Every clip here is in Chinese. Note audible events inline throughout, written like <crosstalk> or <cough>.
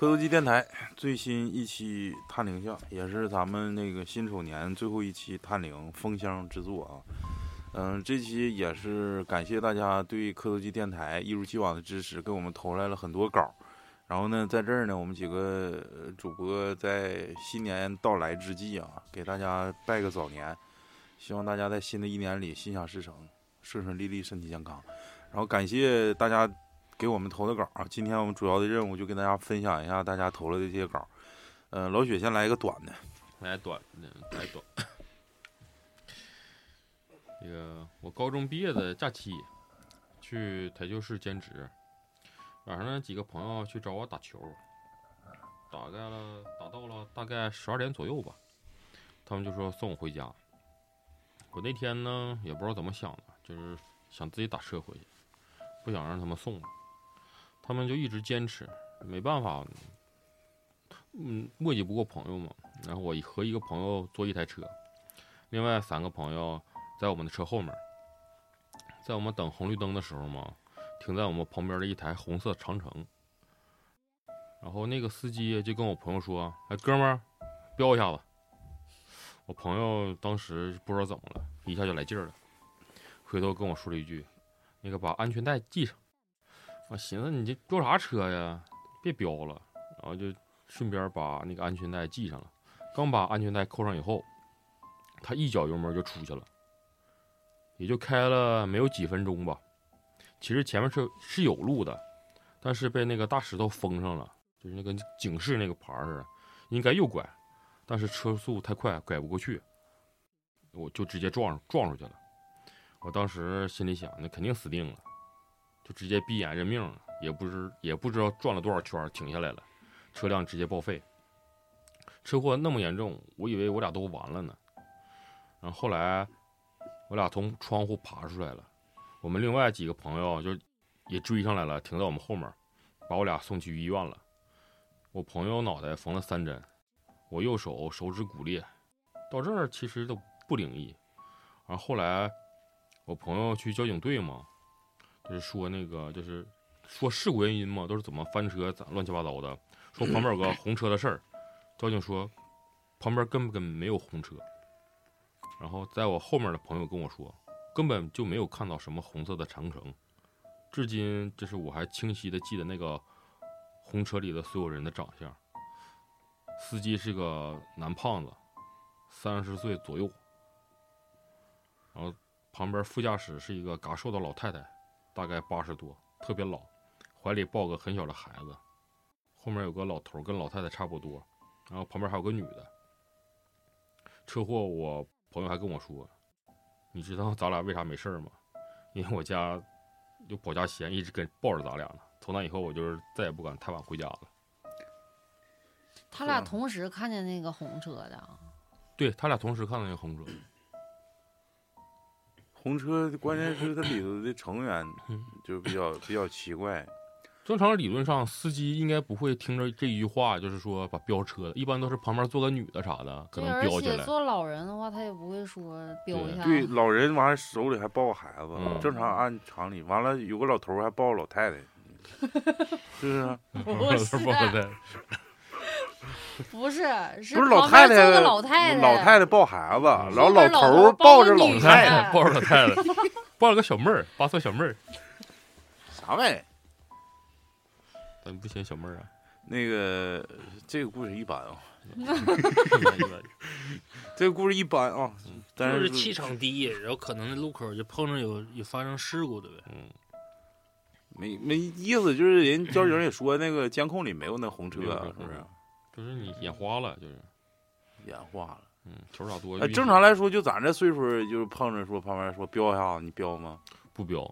磕头机电台最新一期探灵像，也是咱们那个辛丑年最后一期探灵封箱之作啊。嗯，这期也是感谢大家对磕头机电台一如既往的支持，给我们投来了很多稿。然后呢，在这儿呢，我们几个主播在新年到来之际啊，给大家拜个早年，希望大家在新的一年里心想事成，顺顺利利，身体健康。然后感谢大家给我们投的稿啊，今天我们主要的任务就跟大家分享一下大家投了的这些稿。嗯，老雪先来一个短的，来短的，来短。这个我高中毕业的假期，去台球室兼职。晚上呢，几个朋友去找我打球，打概了，打到了大概十二点左右吧。他们就说送我回家。我那天呢，也不知道怎么想的，就是想自己打车回去，不想让他们送了。他们就一直坚持，没办法，嗯，磨叽不过朋友嘛。然后我和一个朋友坐一台车，另外三个朋友。在我们的车后面，在我们等红绿灯的时候嘛，停在我们旁边的一台红色长城。然后那个司机就跟我朋友说：“哎，哥们儿，飙一下子。”我朋友当时不知道怎么了，一下就来劲儿了，回头跟我说了一句：“那个把安全带系上。”我寻思你这飙啥车呀？别飙了。然后就顺便把那个安全带系上了。刚把安全带扣上以后，他一脚油门就出去了。也就开了没有几分钟吧，其实前面是是有路的，但是被那个大石头封上了，就是那个警示那个牌似的，应该右拐，但是车速太快，拐不过去，我就直接撞撞出去了。我当时心里想，那肯定死定了，就直接闭眼认命了，也不知也不知道转了多少圈，停下来了，车辆直接报废。车祸那么严重，我以为我俩都完了呢，然后后来。我俩从窗户爬出来了，我们另外几个朋友就也追上来了，停在我们后面，把我俩送去医院了。我朋友脑袋缝了三针，我右手手指骨裂。到这儿其实都不灵异。然后后来我朋友去交警队嘛，就是说那个就是说事故原因嘛，都是怎么翻车咋乱七八糟的。说旁边有个红车的事儿，交警说旁边根本没有红车。然后在我后面的朋友跟我说，根本就没有看到什么红色的长城，至今就是我还清晰的记得那个红车里的所有人的长相。司机是个男胖子，三十岁左右，然后旁边副驾驶是一个嘎瘦的老太太，大概八十多，特别老，怀里抱个很小的孩子，后面有个老头跟老太太差不多，然后旁边还有个女的。车祸我。朋友还跟我说：“你知道咱俩为啥没事儿吗？因为我家有保家仙一直跟抱着咱俩呢。从那以后，我就是再也不敢太晚回家了。”他俩同时看见那个红车的。对他俩同时看到那个红车。红车关键是它里头的成员就比较比较奇怪。正常理论上，司机应该不会听着这一句话，就是说把飙车的，一般都是旁边坐个女的啥的，可能飙起来。做老人的话，他也不会说飙一下。对，老人完了手里还抱个孩子，正常按常理，完了有个老头还抱老太太，<laughs> 是不是？<laughs> 不是，<laughs> <laughs> 不是，是不是老太太？老太太，老太太抱孩子，然后老头抱着老太太，抱着老太太，抱了个小妹儿，八岁小妹儿，<laughs> 啥玩意？咱不嫌小妹儿啊？那个这个故事一般啊，这个故事一般 <laughs> 啊，但是气场低，然后可能那路口就碰着有有发生事故的呗。嗯，没没意思，就是人交警 <clears throat> 也说那个监控里没有那红车，是不是？就是你眼花了，就是眼花了。嗯，球少多。正常来说，就咱这岁数，就是碰着说旁边说飙一下子，你飙吗？不飙。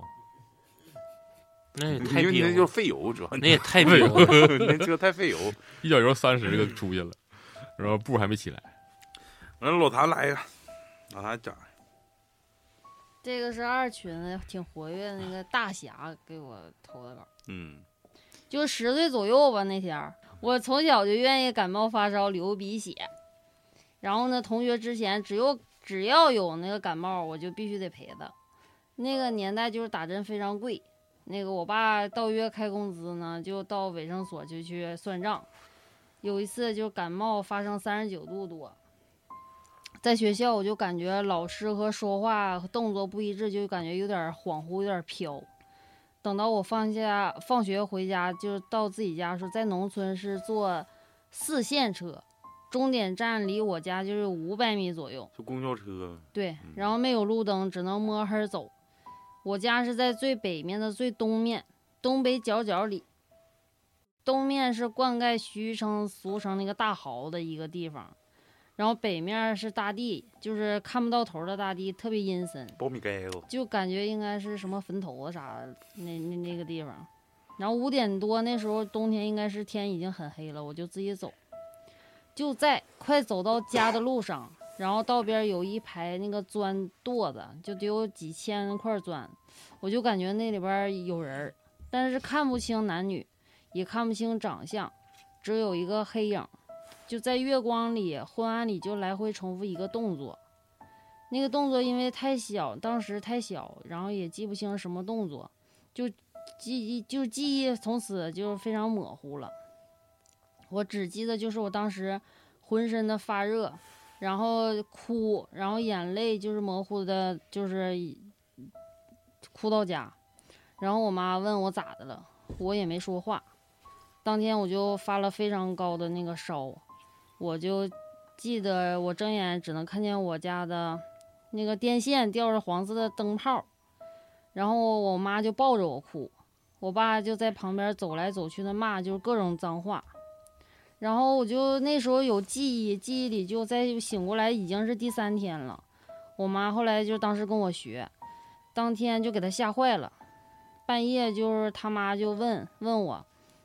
<laughs> 那也太憋，那就费油，主要那也 <laughs> <laughs> 太费油，那车太费油，一脚油三十就出去了，然后步还没起来。完了，老谭来一个，老谭讲。这个是二群的，挺活跃的那个大侠给我投的稿。嗯，就十岁左右吧。那天我从小就愿意感冒发烧流鼻血，然后呢，同学之前只有只要有那个感冒，我就必须得陪他。那个年代就是打针非常贵。那个我爸到月开工资呢，就到卫生所就去算账，有一次就感冒发生三十九度多，在学校我就感觉老师和说话动作不一致，就感觉有点恍惚，有点飘。等到我放假放学回家，就到自己家的时候，在农村是坐四线车，终点站离我家就是五百米左右。就公交车，对嗯，然后没有路灯，只能摸黑走。我家是在最北面的最东面，东北角角里。东面是灌溉徐称俗称那个大壕的一个地方，然后北面是大地，就是看不到头的大地，特别阴森，苞米盖子，就感觉应该是什么坟头子啥的那那那个地方。然后五点多那时候冬天应该是天已经很黑了，我就自己走，就在快走到家的路上，然后道边有一排那个砖垛子，就得有几千块砖，我就感觉那里边有人，但是看不清男女，也看不清长相，只有一个黑影，就在月光里、昏暗里就来回重复一个动作。那个动作因为太小，当时太小，然后也记不清什么动作，就记忆就记忆从此就非常模糊了。我只记得就是我当时浑身的发热，然后哭，然后眼泪就是模糊的，就是哭到家。然后我妈问我咋的了，我也没说话。当天我就发了非常高的那个烧，我就记得我睁眼只能看见我家的那个电线吊着黄色的灯泡，然后我妈就抱着我哭，我爸就在旁边走来走去的骂，就是各种脏话。然后我就那时候有记忆，记忆里就在醒过来已经是第三天了。我妈后来就当时跟我学，当天就给她吓坏了。半夜就是他妈就问问我，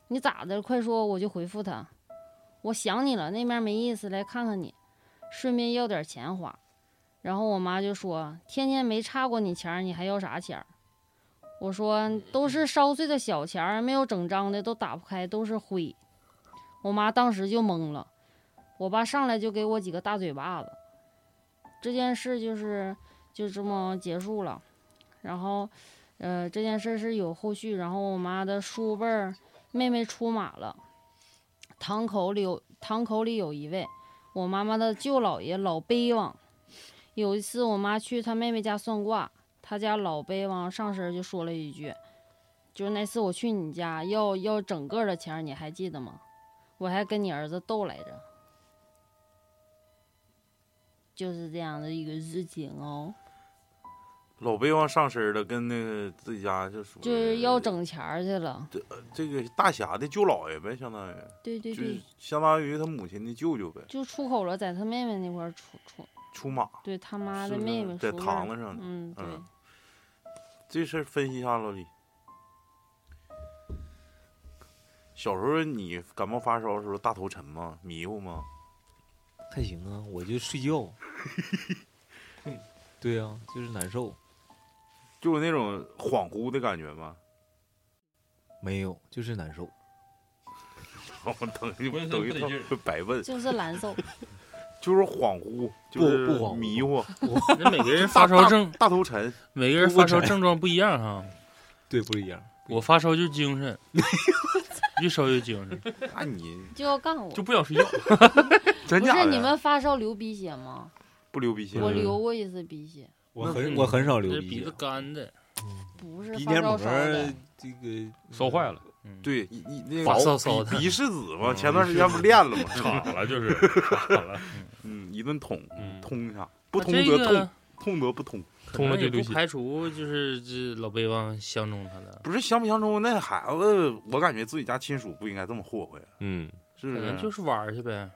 你咋的？快说，我就回复她，我想你了，那边没意思，来看看你，顺便要点钱花。然后我妈就说，天天没差过你钱，你还要啥钱？我说都是烧碎的小钱，没有整张的，都打不开，都是灰。我妈当时就懵了，我爸上来就给我几个大嘴巴子。这件事就是就这么结束了，然后，呃，这件事是有后续，然后我妈的叔辈儿妹妹出马了，堂口里有堂口里有一位我妈妈的舅姥爷老背王。有一次我妈去她妹妹家算卦，她家老背王上身就说了一句，就是那次我去你家要要整个的钱，你还记得吗？我还跟你儿子斗来着，就是这样的一个事情哦，老被往上身了，跟那个自己家就说就是要整钱去了。这个大侠的舅姥爷呗，相当于对对就是对，相当于他母亲的舅舅呗，就出口了，在他妹妹那块出出，出马对他妈的妹妹在堂子上的。嗯，对，嗯这事儿分析一下，老李。小时候你感冒发烧的时候大头沉吗？迷糊吗？还行啊，我就睡觉。<laughs> 对呀、就是难受，就是那种恍惚的感觉吗？没有，就是难受。<laughs> 我等一浑身等一不得劲儿等白问，就是难受。<laughs> 就是恍惚，就是不恍迷糊，<laughs> 那每个人发烧症，大头沉。每个人发烧症状不一样哈。对，不一样。我发烧就精神，越烧越精神。那你就要干我。就不想睡觉。不真假的？是你们发烧流鼻血吗？不流鼻血？我流过一次鼻血，我很我很少流鼻鼻子，干的，不是鼻黏膜这个烧坏了，嗯，对，你你那发个烧烧鼻鼻拭子嘛，嗯前段时间不练了吗？<laughs> 卡了就是 <laughs> 岔了，嗯，一顿捅，嗯通一下，不通则痛，痛则不通。通了就流血。排除就是这老北望相中他了，不是相不相中？那孩子，我感觉自己家亲属不应该这么霍霍呀，嗯，是不是？可能就是玩去呗。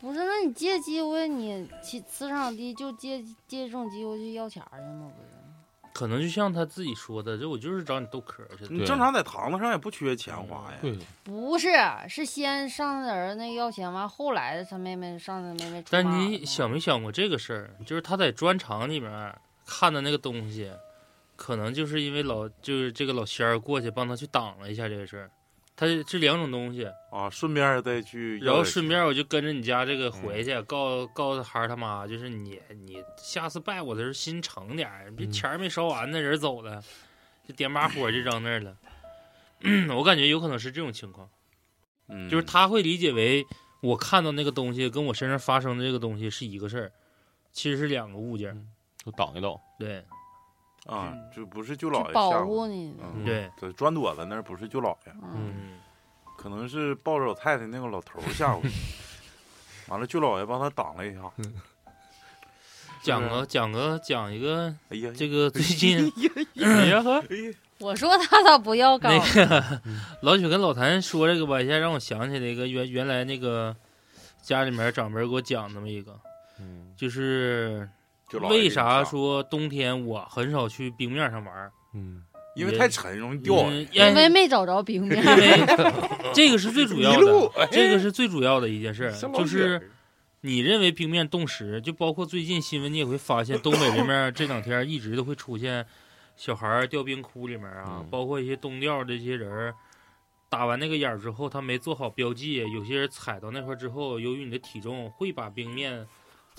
不是？那你借机会，你其磁场低，就借借这种机会去要钱儿去吗？不是？可能就像他自己说的，这我就是找你逗嗑儿去。你正常在堂子上也不缺钱花呀。对，不是，是先上他儿子那要钱，完后来他妹妹上他妹妹但你想没想过这个事儿？就是他在砖厂里面看的那个东西，可能就是因为老就是这个老仙儿过去帮他去挡了一下这个事儿。他这两种东西，啊，顺便再去然后顺便我就跟着你家这个回嗯去，告告诉孩儿他妈，就是你你下次拜我的时候心诚点儿，别嗯钱儿没烧完呢，人走了，就点把火就扔那儿了。<clears throat> 我感觉有可能是这种情况。嗯，就是他会理解为我看到那个东西跟我身上发生的这个东西是一个事儿，其实是两个物件儿。就挡一道。对啊，就不是舅姥爷吓唬护你。嗯，对，在砖垛子那儿不是舅姥爷，嗯，嗯，可能是抱着老太太那个老头吓唬你，完了舅姥爷帮他挡了一下，<laughs> 讲个讲个讲一个哎呀，这个最近哎呀 <laughs> 呵，我说他咋不要搞？那个老许跟老谭说这个吧，一下让我想起来一个原原来那个家里面长辈给我讲那么一个，嗯。就是为啥说冬天我很少去冰面上玩儿？嗯，因为太沉容易掉。因为没找着冰面。为 <laughs> 这个是最主要的，这个是最主要的一件事儿，就是你认为冰面冻实，就包括最近新闻你也会发现，东北这面 <laughs> 这两天一直都会出现小孩儿掉冰窟里面啊，嗯包括一些冬钓这些人儿打完那个眼儿之后，他没做好标记，有些人踩到那块儿之后，由于你的体重会把冰面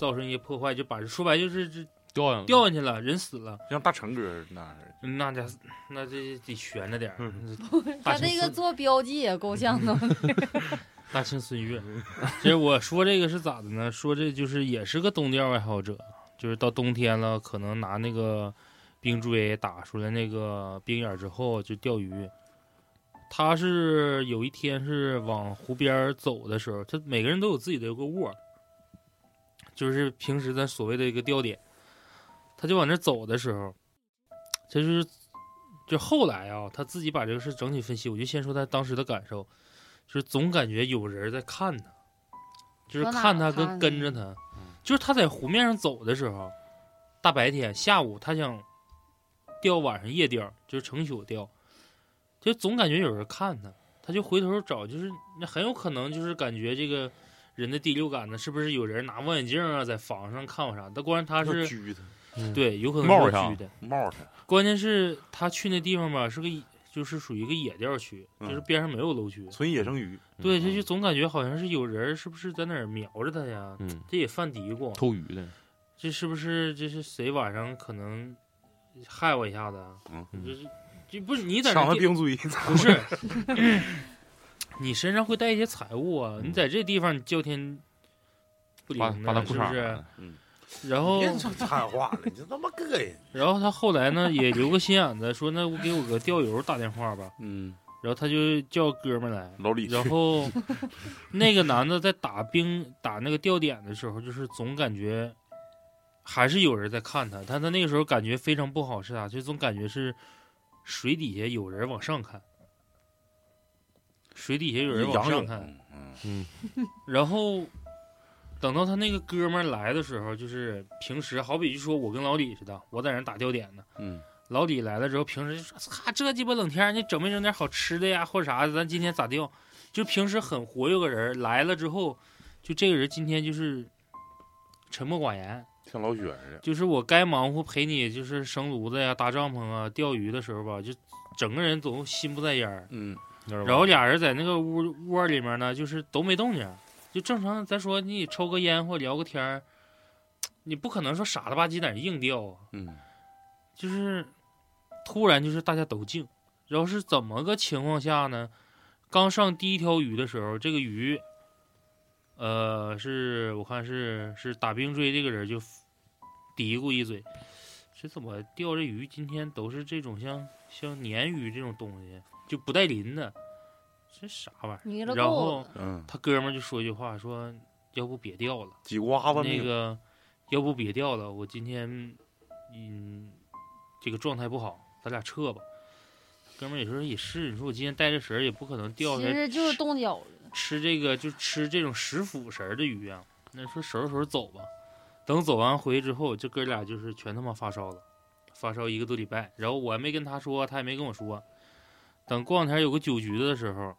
造成一些破坏，就把说白就是这掉下掉进去了，人死了，像大成哥那样的，那家那这得悬着点儿。嗯 <laughs> 他这个做标记也够呛的。<laughs> 大庆孙悦，其实我说这个是咋的呢？说这就是也是个冬钓爱好者，就是到冬天了，可能拿那个冰锥打出来那个冰眼之后就钓鱼。他是有一天是往湖边走的时候，他每个人都有自己的一个窝儿，就是平时咱所谓的一个钓点。他就往那走的时候，这就是就后来啊，他自己把这个事整体分析，我就先说他当时的感受。就是总感觉有人在看他，就是看他跟跟着他，就是他在湖面上走的时候，大白天下午他想钓晚上夜钓，就是成宿钓，就总感觉有人看他，他就回头找，就是那很有可能就是感觉这个人的第六感呢，是不是有人拿望远镜啊在房上看我啥？但关键他是狙他，嗯对，有可能冒上是狙的，冒他，关键是他去那地方吧，是个就是属于一个野钓区，就是嗯边上没有楼区。纯野生鱼，对，这就总感觉好像是有人，是不是在哪儿瞄着他呀？嗯，这也犯嘀咕，偷鱼的，这是不是这是谁晚上可能害我一下子啊？嗯，这是这不是你在抢那地他冰锥，不是，<laughs> <laughs> 你身上会带一些财物啊！你在这地方你叫天不扒灵的，扒他裤衩是不是？儿，然后话了，你这他妈膈应。<laughs> 然后他后来呢也留个心眼子，说那我给我个钓友打电话吧，嗯，然后他就叫哥们来，老李然后 <laughs> 那个男的在打冰打那个钓点的时候，就是总感觉还是有人在看他，但他那个时候感觉非常不好，是啥？就总感觉是水底下有人往上看，水底下有人往上看，嗯，然后等到他那个哥们儿来的时候，就是平时好比就说我跟老李似的，我在那打钓点呢。嗯，老李来了之后，平时就说：“擦，这鸡巴冷天，你整没整点好吃的呀，或者啥的？咱今天咋钓？”就平时很活跃个人来了之后，就这个人今天就是沉默寡言，像老雪似的，就是我该忙活陪你就是生炉子呀、搭帐篷啊、钓鱼的时候吧，就整个人总心不在焉儿。嗯，然后俩人在那个屋窝里面呢，就是都没动静，就正常。咱说你抽个烟或聊个天儿，你不可能说傻了吧唧在那硬钓啊。嗯，就是突然就是大家都静，然后是怎么个情况下呢？刚上第一条鱼的时候，这个鱼，呃，是我看是是打冰锥这个人就嘀咕一嘴，这怎么钓这鱼今天都是这种像像鲶鱼这种东西，就不带鳞的，这啥玩意儿？然后，嗯，他哥们儿就说一句话，说要不别钓了。几瓜子，那个，要不别钓了，我今天，嗯，这个状态不好，咱俩撤吧。哥们儿也说也是，你说我今天带着绳儿也不可能钓其下来实就是冻脚了。吃这个就吃这种食腐食儿的鱼啊。那说收拾收拾走吧。等走完回去之后，这哥俩就是全他妈发烧了，发烧一个多礼拜。然后我还没跟他说，他也没跟我说。等过两天有个酒局的时候，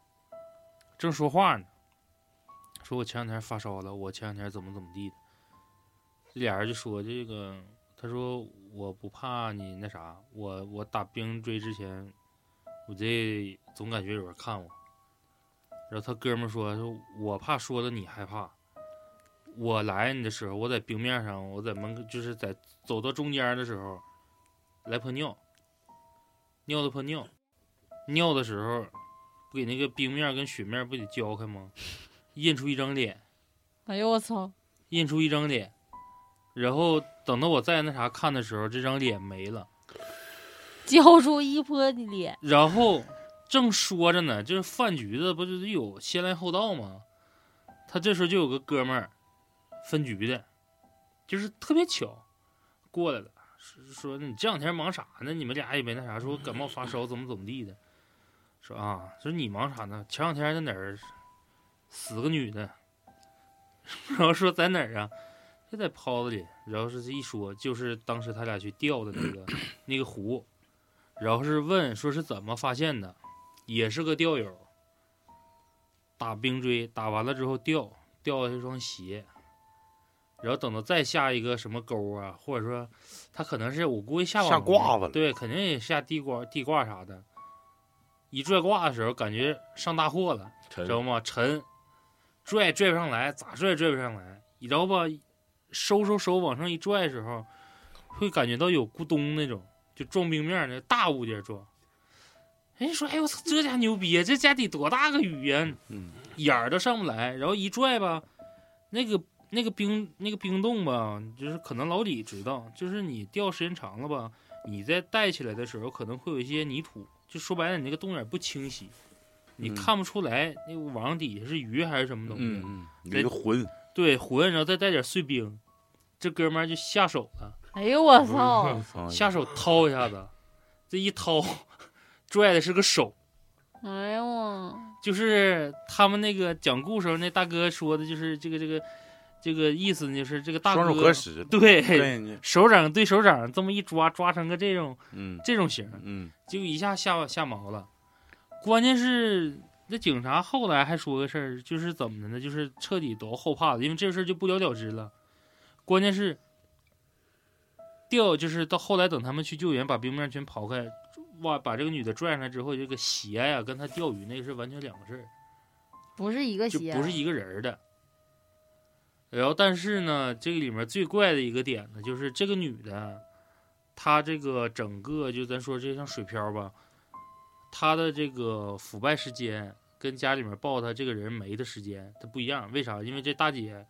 正说话呢，说我前两天发烧了，我前两天怎么怎么地的。俩人就说这个，他说我不怕你那啥，我我打冰锥之前，我这总感觉有人看我。然后他哥们说：“说我怕说的你害怕。我来你的时候，我在冰面上，我在门，就是在走到中间的时候，来泼尿，尿的泼尿，尿的时候，不给那个冰面跟雪面不得浇开吗？<laughs> 印出一张脸，哎呦我操！印出一张脸，然后等到我再那啥看的时候，这张脸没了。浇出一泼的脸，然后正说着呢，就是饭局子不是有先来后到吗？他这时候就有个哥们儿分局的，就是特别巧过来了，说说你这两天忙啥呢？你们俩也没那啥，说我感冒发烧怎么怎么地的。说啊，说你忙啥呢？前两天在哪儿死个女的，<laughs> 然后说在哪儿啊？就在泡子里。然后是这一说，就是当时他俩去钓的那个 <clears throat> 那个湖。然后是问说是怎么发现的，也是个钓友，打冰锥打完了之后钓钓了一双鞋，然后等到再下一个什么钩啊，或者说他可能是我估计下挂子了对，肯定也下地瓜地挂啥的。一拽挂的时候，感觉上大货了，知道吗？沉，拽拽不上来，咋拽拽不上来，你知道吧？收收收往上一拽的时候，会感觉到有咕咚那种，就撞冰面儿那大物件撞。人家说：“哎呦我操，这家牛逼啊！这家得多大个雨呀、嗯，眼儿都上不来，然后一拽吧，那个那个冰那个冰洞吧，就是可能老李知道，就是你钓时间长了吧，你在带起来的时候可能会有一些泥土，就说白了你那个洞眼不清晰，你嗯看不出来那个网底下是鱼还是什么东西，嗯嗯，浑，对浑，然后再带点碎冰，这哥们儿就下手了，哎呦我操！啊下手掏一下子，这一掏，拽的是个手。哎呦我，就是他们那个讲故事那大哥说的，就是这个这个这个意思，就是这个大哥双手合十，对对，手掌对手掌这么一抓，抓成个这种嗯这种型，嗯就一下吓吓毛了。关键是那警察后来还说个事儿，就是怎么的呢？就是彻底都后怕了，因为这事儿就不了了之了。关键是掉，就是到后来等他们去救援，把冰面全刨开，哇，把这个女的拽上来之后，这个鞋呀跟她钓鱼那个是完全两个事儿。不是一个就鞋，不是一个人的。然后，但是呢，这个里面最怪的一个点呢，就是这个女的，她这个整个就咱说这像水漂吧，她的这个腐败时间跟家里面抱她这个人没的时间她不一样。为啥？因为这大姐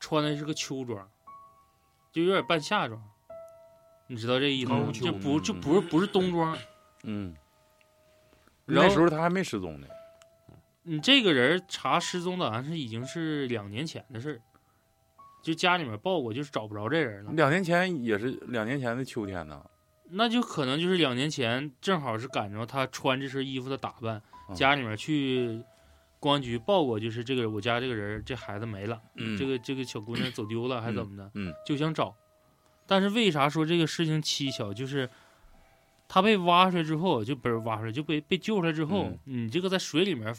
穿的是个秋装，就有点半夏装，你知道这意思吗？就不就不是不是冬装。嗯，然后那时候她还没失踪呢，你这个人查失踪的，好像是已经是两年前的事儿，就家里面报过，就是找不着这人了。两年前也是两年前的秋天呢，那就可能就是两年前，正好是赶着他穿这身衣服的打扮，嗯家里面去公安局报过，就是这个我家这个人这孩子没了，嗯这个这个小姑娘走丢了还怎么的，嗯就想找。但是为啥说这个事情蹊跷？就是他被挖出来之后，就不是挖出来，就被被救出来之后，嗯你这个在水里面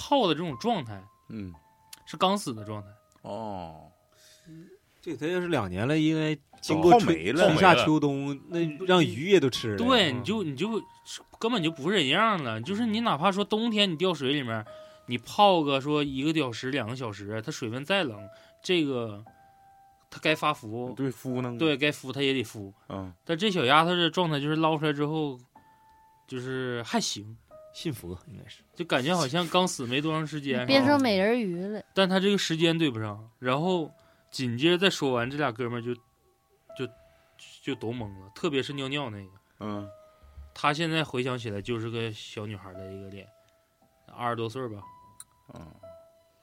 泡的这种状态嗯是刚死的状态。哦，这他要是两年了，应该经过春泡没了春夏秋冬，那让鱼也都吃了。对，嗯你就你就根本就不是人样了。就是你哪怕说冬天你掉水里面，你泡个说一个小时、两个小时，它水温再冷，这个它该发福，对，敷呢，，对该敷它也得敷。嗯，但这小丫头的状态就是捞出来之后，就是还行，信佛应该是。就感觉好像刚死没多长时间，变成美人鱼了。但他这个时间对不上，然后紧接着再说完，这俩哥们儿就就就都懵了，特别是尿尿那个。嗯他现在回想起来就是个小女孩的一个脸，二十多岁吧。嗯，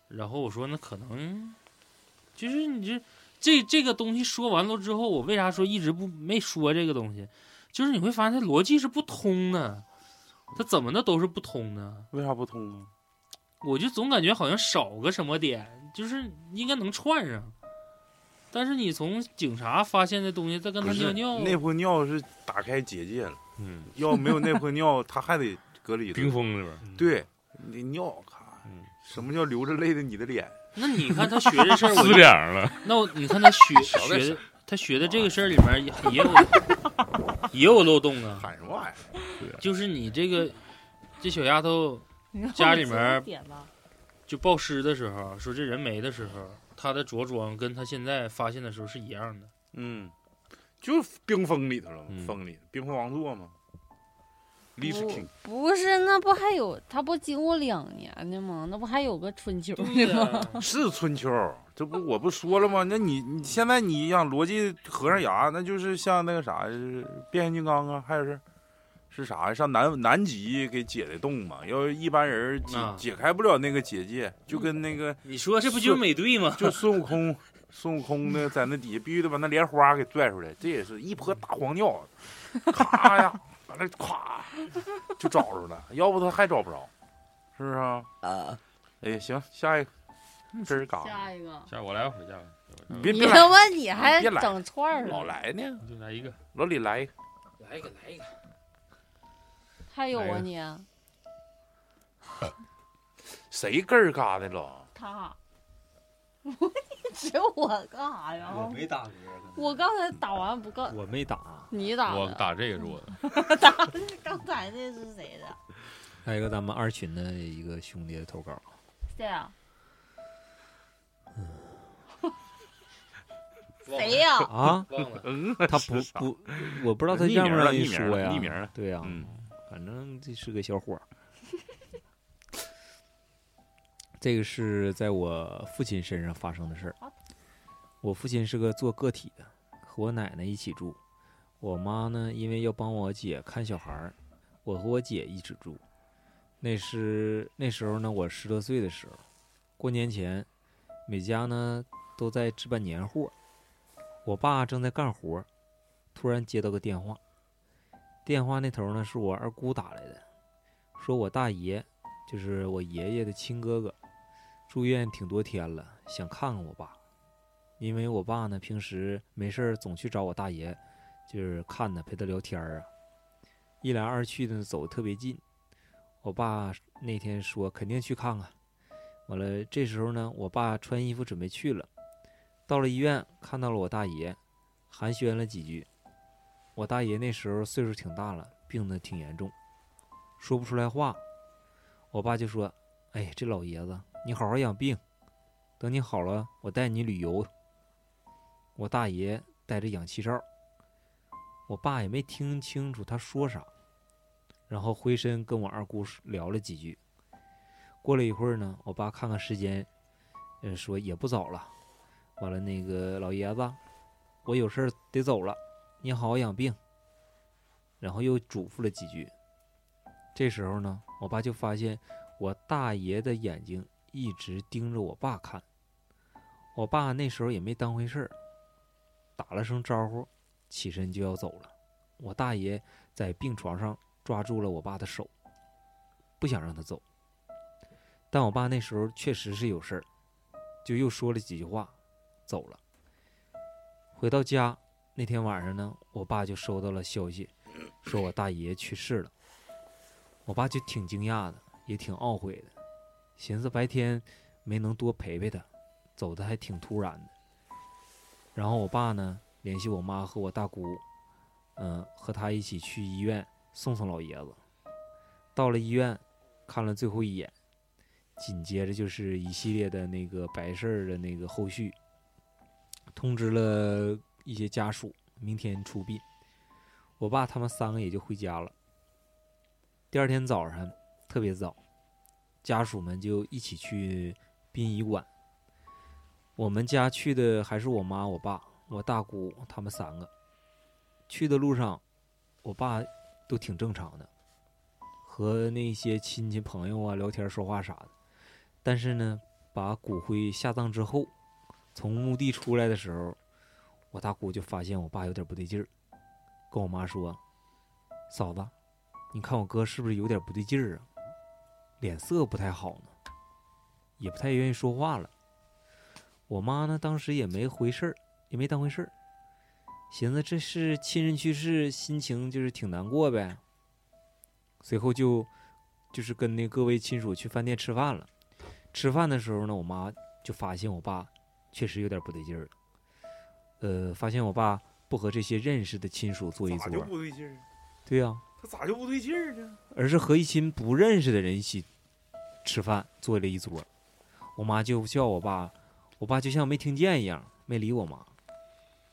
然后我说那可能就是你这这这个东西说完了之后，我为啥说一直不没说这个东西？就是你会发现它逻辑是不通的，它怎么的都是不通呢。为啥不通啊？我就总感觉好像少个什么点，就是应该能串上。但是你从警察发现的东西，再跟他尿尿，那泼尿是打开结界了，嗯，要没有那泼尿，他还得隔离着冰。封里边，对，你尿看嗯，什么叫流着泪的你的脸？那你看他学这事儿，<laughs> 我撕脸儿了，那我你看他学学的，他学的这个事儿里面也也有 <laughs> 也有漏洞啊。喊什么玩意儿？就是你这个这小丫头家里面就报尸的时候，说这人没的时候，她的着装跟她现在发现的时候是一样的。嗯，就是冰封里头了，嗯封里冰封王座嘛。历史性。不是，那不还有他不经过两年的吗？那不还有个春秋呢吗？是春秋，这不我不说了吗？那你你现在你让逻辑合上牙，那就是像那个啥，就是变形金刚啊，还有是是啥呀？上南南极给解的冻嘛？要是一般人解、啊解开不了那个结界，就跟那个你说这不就是美队吗？就孙悟空，孙悟空那在那底下必须得把那莲花给拽出来，这也是一泼大黄尿，咔呀，把那咵就找着了，要不他还找不着，是不是啊？啊，哎，行，下一个，真是嘎，下一个，下我来回，下我你别你别来，他妈你还别来整串儿老了？来呢，就来一个，老李来一个，来一个，来一个。还有啊你 <laughs> 谁根儿嘎的了？他，<laughs> <laughs> 指我干啥呀？我没打嗝，我刚才打完不告我没打。你打，我打这个桌子，<laughs> 刚才那是谁的？还有一个咱们二群的一个兄弟的投稿，谁啊？谁呀？啊，忘了，嗯，他不不，我不知道他让不让人匿名了说呀？匿名了对呀，嗯，反正这是个小伙儿。这个是在我父亲身上发生的事儿。我父亲是个做个体的，和我奶奶一起住。我妈呢，因为要帮我姐看小孩儿，我和我姐一起住。那是那时候呢，我十多岁的时候，过年前，每家呢都在置办年货。我爸正在干活，突然接到个电话。电话那头呢是我二姑打来的，说我大爷，就是我爷爷的亲哥哥，住院挺多天了，想看看我爸。因为我爸呢平时没事儿总去找我大爷，就是看他陪他聊天啊，一来二去的走特别近。我爸那天说肯定去看看，完了这时候呢，我爸穿衣服准备去了，到了医院看到了我大爷，寒暄了几句。我大爷那时候岁数挺大了，病得挺严重，说不出来话。我爸就说：“哎，这老爷子，你好好养病，等你好了，我带你旅游。”我大爷戴着氧气罩，我爸也没听清楚他说啥，然后回身跟我二姑聊了几句。过了一会儿呢，我爸看看时间，嗯，说也不早了。完了，那个老爷子，我有事得走了。你好好养病。然后又嘱咐了几句。这时候呢，我爸就发现我大爷的眼睛一直盯着我爸看。我爸那时候也没当回事儿，打了声招呼，起身就要走了。我大爷在病床上抓住了我爸的手，不想让他走。但我爸那时候确实是有事儿，就又说了几句话，走了。回到家，那天晚上呢，我爸就收到了消息，说我大爷去世了。我爸就挺惊讶的，也挺懊悔的，寻思白天没能多陪陪他，走的还挺突然的。然后我爸呢，联系我妈和我大姑，嗯、和他一起去医院送送老爷子。到了医院，看了最后一眼，紧接着就是一系列的那个白事儿的那个后续，通知了一些家属，明天出殡。我爸他们三个也就回家了。第二天早上特别早，家属们就一起去殡仪馆。我们家去的还是我妈、我爸、我大姑他们三个。去的路上，我爸都挺正常的，和那些亲戚朋友啊聊天说话啥的。但是呢，把骨灰下葬之后，从墓地出来的时候，我大姑就发现我爸有点不对劲儿，跟我妈说：“嫂子，你看我哥是不是有点不对劲儿啊？脸色不太好呢，也不太愿意说话了。”我妈呢，当时也没回事儿，也没当回事儿，寻思这是亲人去世，心情就是挺难过呗。随后就就是跟那各位亲属去饭店吃饭了。吃饭的时候呢，我妈就发现我爸确实有点不对劲儿了。呃，发现我爸不和这些认识的亲属坐一桌，不对劲儿？对呀、他咋就不对劲儿呢？而是和一群不认识的人一起吃饭，坐了一桌。我妈就叫我爸，我爸就像没听见一样，没理我妈。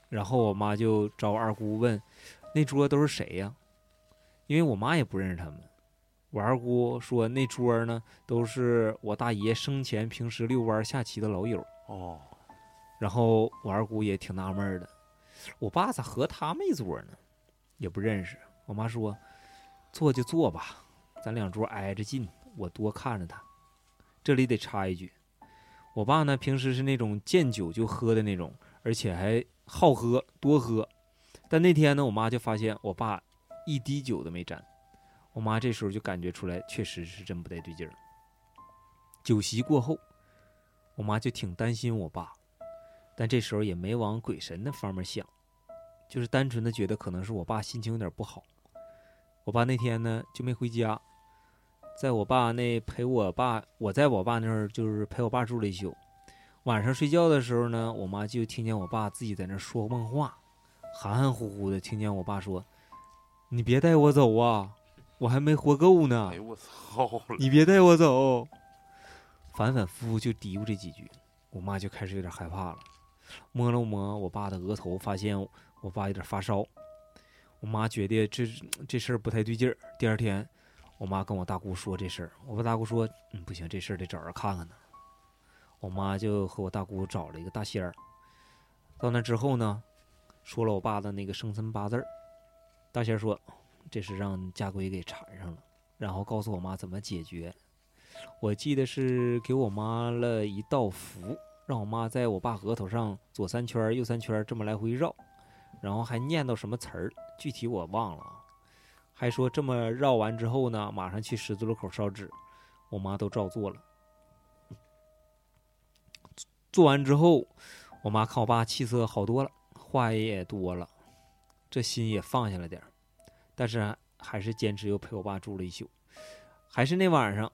然后我妈就找我二姑问，那桌都是谁呀？因为我妈也不认识他们。我二姑说那桌呢都是我大爷生前平时遛弯下棋的老友。哦，然后我二姑也挺纳闷的，我爸咋和他们一桌呢？也不认识。我妈说，坐就坐吧，咱两桌挨着近，我多看着他。这里得插一句，我爸呢平时是那种见酒就喝的那种，而且还好喝多喝。但那天呢，我妈就发现我爸一滴酒都没沾。我妈这时候就感觉出来，确实是真不太对劲儿。酒席过后，我妈就挺担心我爸，但这时候也没往鬼神那方面想，就是单纯的觉得可能是我爸心情有点不好。我爸那天呢就没回家，在我爸那陪我爸，我在我爸那儿就是陪我爸住了一宿。晚上睡觉的时候呢，我妈就听见我爸自己在那说梦话，含含糊糊的听见我爸说：“你别带我走啊，我还没活够呢。”哎呦我操了！你别带我走。反反复复就嘀咕这几句，我妈就开始有点害怕了，摸了摸我爸的额头，发现我爸有点发烧。我妈觉得这这事儿不太对劲儿。第二天，我妈跟我大姑说这事儿，我大姑说：“嗯，不行，这事儿得找人看看呢。”我妈就和我大姑找了一个大仙儿。到那之后呢，说了我爸的那个生辰八字儿。大仙儿说：“这是让家规给缠上了。”然后告诉我妈怎么解决。我记得是给我妈了一道符，让我妈在我爸额头上左三圈右三圈这么来回绕，然后还念叨什么词儿，具体我忘了啊。还说这么绕完之后呢，马上去十字路口烧纸。我妈都照做了。做完之后，我妈看我爸气色好多了，话也多了，这心也放下了点儿，但是还是坚持又陪我爸住了一宿。还是那晚上，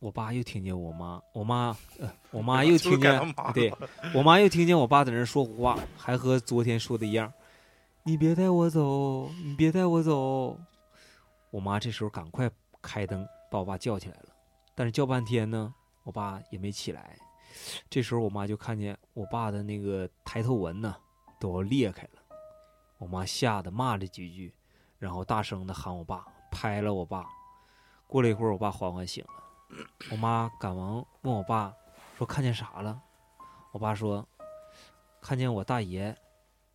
我爸又听见我妈，我妈，呃、我妈又 <laughs> 听见对我妈又听见我爸在那儿说胡话，还和昨天说的一样，你别带我走，你别带我走。我妈这时候赶快开灯把我爸叫起来了，但是叫半天呢，我爸也没起来。这时候我妈就看见我爸的那个抬头纹呢都要裂开了，我妈吓得骂了几句，然后大声的喊我爸，拍了我爸。过了一会儿，我爸缓缓醒了，我妈赶忙问我爸说看见啥了？我爸说看见我大爷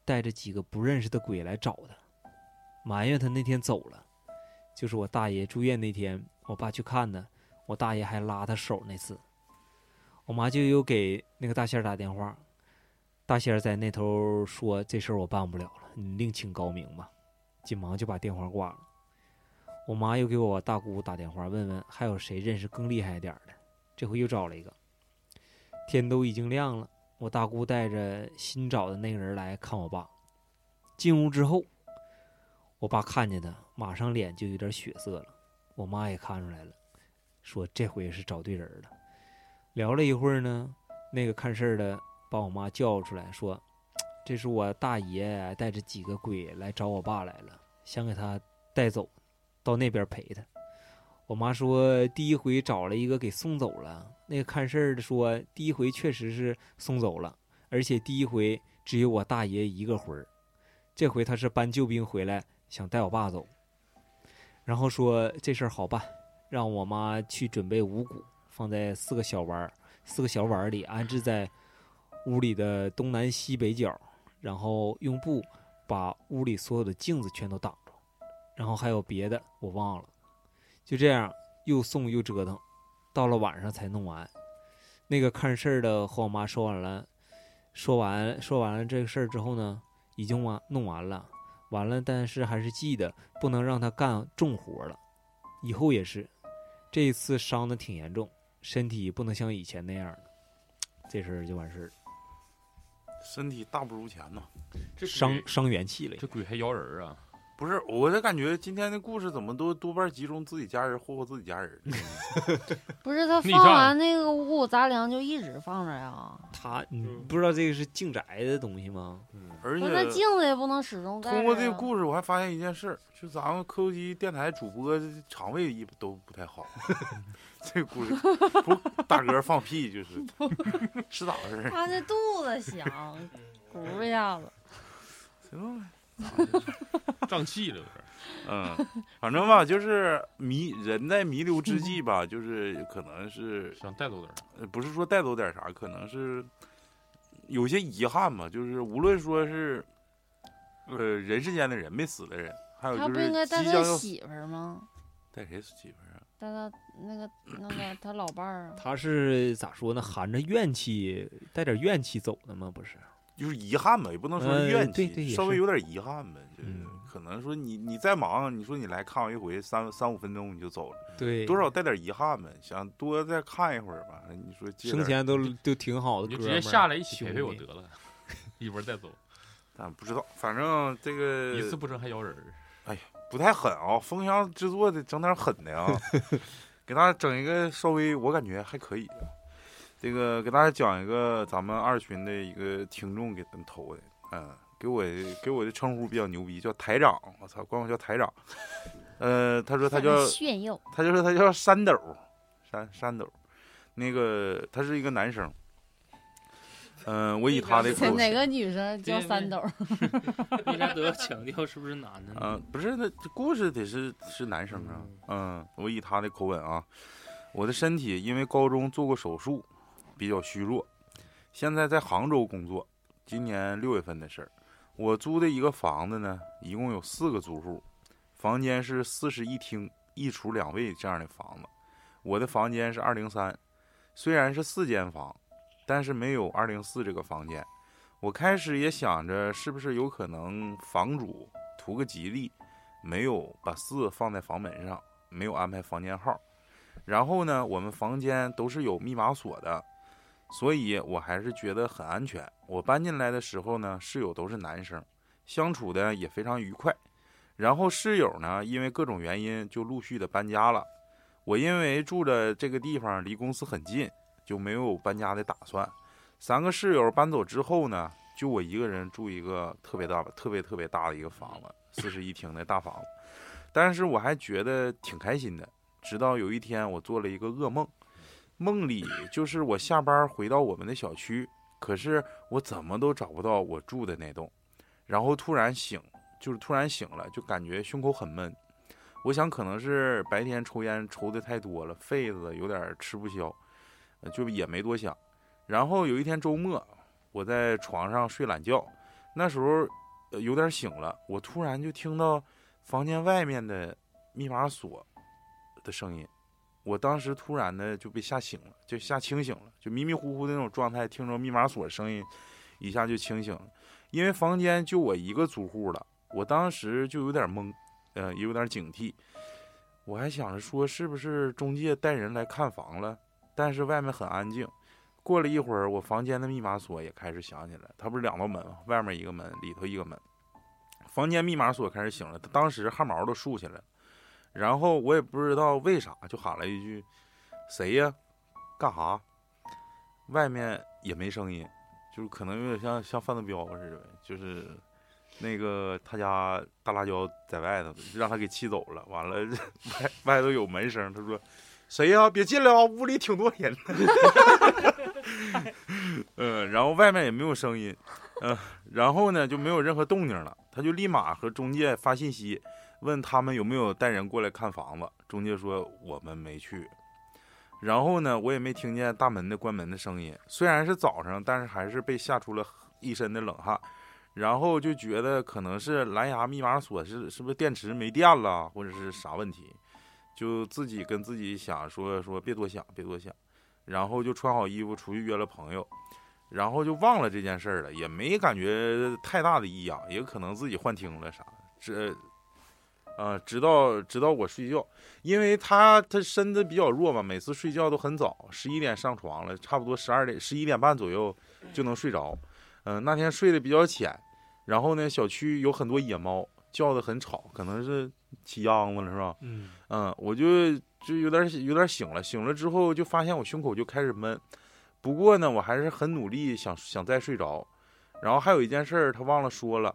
带着几个不认识的鬼来找他，埋怨他那天走了。就是我大爷住院那天，我爸去看他，我大爷还拉他手那次。我妈就又给那个大仙儿打电话，大仙儿在那头说这事儿我办不了了，你另请高明吧。紧忙就把电话挂了。我妈又给我大姑打电话，问问还有谁认识更厉害一点的。这回又找了一个。天都已经亮了，我大姑带着新找的那个人来看我爸。进屋之后，我爸看见他，马上脸就有点血色了。我妈也看出来了，说这回是找对人了。聊了一会儿呢，那个看事儿的把我妈叫出来，说：“这是我大爷带着几个鬼来找我爸来了，想给他带走，到那边陪他。”我妈说，第一回找了一个给送走了。那个看事儿的说，第一回确实是送走了，而且第一回只有我大爷一个魂儿，这回他是搬救兵回来，想带我爸走。然后说这事儿好办，让我妈去准备五谷，放在四个小碗儿、四个小碗里，安置在屋里的东南西北角，然后用布把屋里所有的镜子全都挡住，然后还有别的我忘了。就这样又送又折腾，到了晚上才弄完。那个看事儿的和我妈说完了，说完说完了这个事儿之后呢，已经完弄完了，完了，但是还是记得不能让他干重活了，以后也是。这一次伤的挺严重，身体不能像以前那样了，这事儿就完事儿了，身体大不如前呐。这伤伤元气了。这鬼还咬人啊！不是，我就感觉今天的故事怎么都多半集中自己家人霍霍自己家人。<laughs> 不是他放完那个五谷杂粮就一直放着呀，他你不知道这个是净宅的东西吗？嗯，而不是那且镜子也不能始终在通过这个故事，我还发现一件事，就咱们科技电台主播肠胃一都不太好。<laughs> 这个故事不大哥放屁就是是咋回事？他那肚子响，<laughs> 咕一下子。行了，<laughs> 胀气了有点。嗯，反正吧，就是弥人在弥留之际吧，<laughs> 就是可能是想带走点不是说带走点啥，可能是有些遗憾吧，就是无论说是呃人世间的人没死的人，还有他不就是应该带他媳妇儿吗？带谁媳妇儿啊？带他那个那个他老伴儿啊？他是咋说呢？含着怨气，带点怨气走的吗？不是，就是遗憾吧，也不能说呃是怨气，对对稍微有点遗憾呗。就是、嗯可能说你你再忙，你说你来看我一回，三三五分钟你就走了，对，多少带点遗憾呗。想多再看一会儿吧，你说生前都都挺好的你就直接下来一起陪陪我得了，<laughs> 一波再走，但不知道，反正这个一次不成还摇人儿。不太狠啊，封箱制作的整点狠的啊，<laughs> 给大家整一个稍微我感觉还可以的。这个给大家讲一个咱们二群的一个听众给咱们投的，嗯，给我给我的称呼比较牛逼，叫台长，我操，管我叫台长。呃，他说他叫炫耀，他就说他叫山斗，山山斗，那个他是一个男生。嗯、我以他的口 <laughs> 哪个女生叫三斗？<laughs> 为啥都要强调是不是男的呢？<laughs> 嗯，不是，那这故事得是是男生啊。嗯，我以他的口吻啊，我的身体因为高中做过手术，比较虚弱，现在在杭州工作。今年六月份的事儿，我租的一个房子呢，一共有四个租户，房间是四室一厅一厨两卫这样的房子。我的房间是二零三，虽然是四间房，但是没有二零四这个房间。我开始也想着，是不是有可能房主图个吉利，没有把四放在房门上，没有安排房间号。然后呢，我们房间都是有密码锁的，所以我还是觉得很安全。我搬进来的时候呢，室友都是男生，相处的也非常愉快。然后室友呢，因为各种原因就陆续的搬家了。我因为住的这个地方离公司很近，就没有搬家的打算。三个室友搬走之后呢，就我一个人住一个特别大、特别特别大的一个房子，四室一厅的大房子。但是我还觉得挺开心的。直到有一天，我做了一个噩梦，梦里就是我下班回到我们的小区，可是我怎么都找不到我住的那栋，然后突然醒，就是突然醒了，就感觉胸口很闷。我想可能是白天抽烟抽的太多了，肺子有点吃不消，就也没多想。然后有一天周末，我在床上睡懒觉，那时候有点醒了，我突然就听到房间外面的密码锁的声音，我当时突然的就被吓醒了，就吓清醒了，就迷迷糊糊的那种状态，听着密码锁声音，一下就清醒了，因为房间就我一个租户了，我当时就有点懵，呃，也有点警惕，我还想着说是不是中介带人来看房了，但是外面很安静。过了一会儿，我房间的密码锁也开始响起来。它不是两道门吗？外面一个门，里头一个门。房间密码锁开始响了，当时汗毛都竖起来了。然后我也不知道为啥，就喊了一句：“谁呀？干啥？”外面也没声音，就是可能有点像像范德彪似的，就是那个他家大辣椒在外头，让他给气走了。完了，<laughs> 外外头有门声，他说：“谁呀？别进来啊，屋里挺多人。<laughs> ”嗯，然后外面也没有声音，嗯、然后呢就没有任何动静了，他就立马和中介发信息，问他们有没有带人过来看房子。中介说我们没去，然后呢我也没听见大门的关门的声音，虽然是早上，但是还是被吓出了一身的冷汗。然后就觉得可能是蓝牙密码锁是是不是电池没电了，或者是啥问题，就自己跟自己想说说别多想，别多想。然后就穿好衣服出去约了朋友，然后就忘了这件事儿了，也没感觉太大的异样，也可能自己幻听了啥。这，呃，直到直到我睡觉，因为他他身子比较弱嘛，每次睡觉都很早，十一点上床了，差不多十二点十一点半左右就能睡着。嗯、那天睡得比较浅，然后呢，小区有很多野猫，叫的很吵，可能是起秧子了是吧？嗯，嗯，我就就有点有点醒了，醒了之后就发现我胸口就开始闷，不过呢，我还是很努力想想再睡着。然后还有一件事儿，他忘了说了，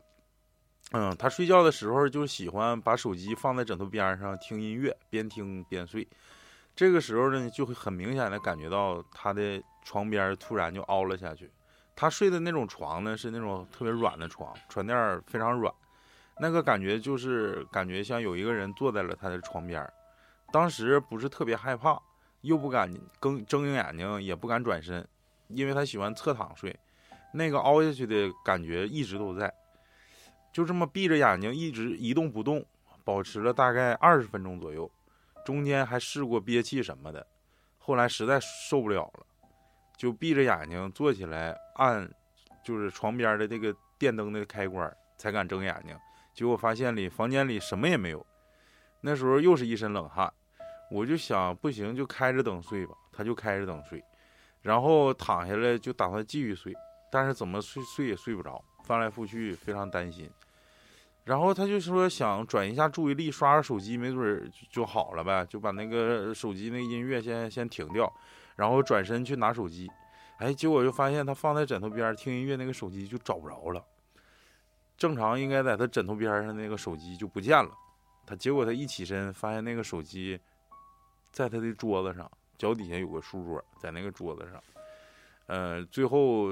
嗯，他睡觉的时候就喜欢把手机放在枕头边上听音乐，边听边睡。这个时候呢，就会很明显的感觉到他的床边突然就凹了下去。他睡的那种床呢，是那种特别软的床，床垫非常软。那个感觉就是感觉像有一个人坐在了他的床边。当时不是特别害怕，又不敢睁睁眼睛，也不敢转身，因为他喜欢侧躺睡，那个凹下去的感觉一直都在。就这么闭着眼睛一直一动不动，保持了大概二十分钟左右，中间还试过憋气什么的，后来实在受不了了，就闭着眼睛坐起来按，就是床边的这个电灯的开关，才敢睁眼睛。结果发现里房间里什么也没有，那时候又是一身冷汗，我就想不行就开着灯睡吧，他就开着灯睡，然后躺下来就打算继续睡，但是怎么睡睡也睡不着，翻来覆去非常担心。然后他就说想转移一下注意力，刷刷手机，没准就好了呗，就把那个手机那个音乐先先停掉，然后转身去拿手机，哎，结果就发现他放在枕头边听音乐那个手机就找不着了。正常应该在他枕头边上那个手机就不见了，他结果他一起身发现那个手机在他的桌子上，脚底下有个书桌，在那个桌子上。呃，最后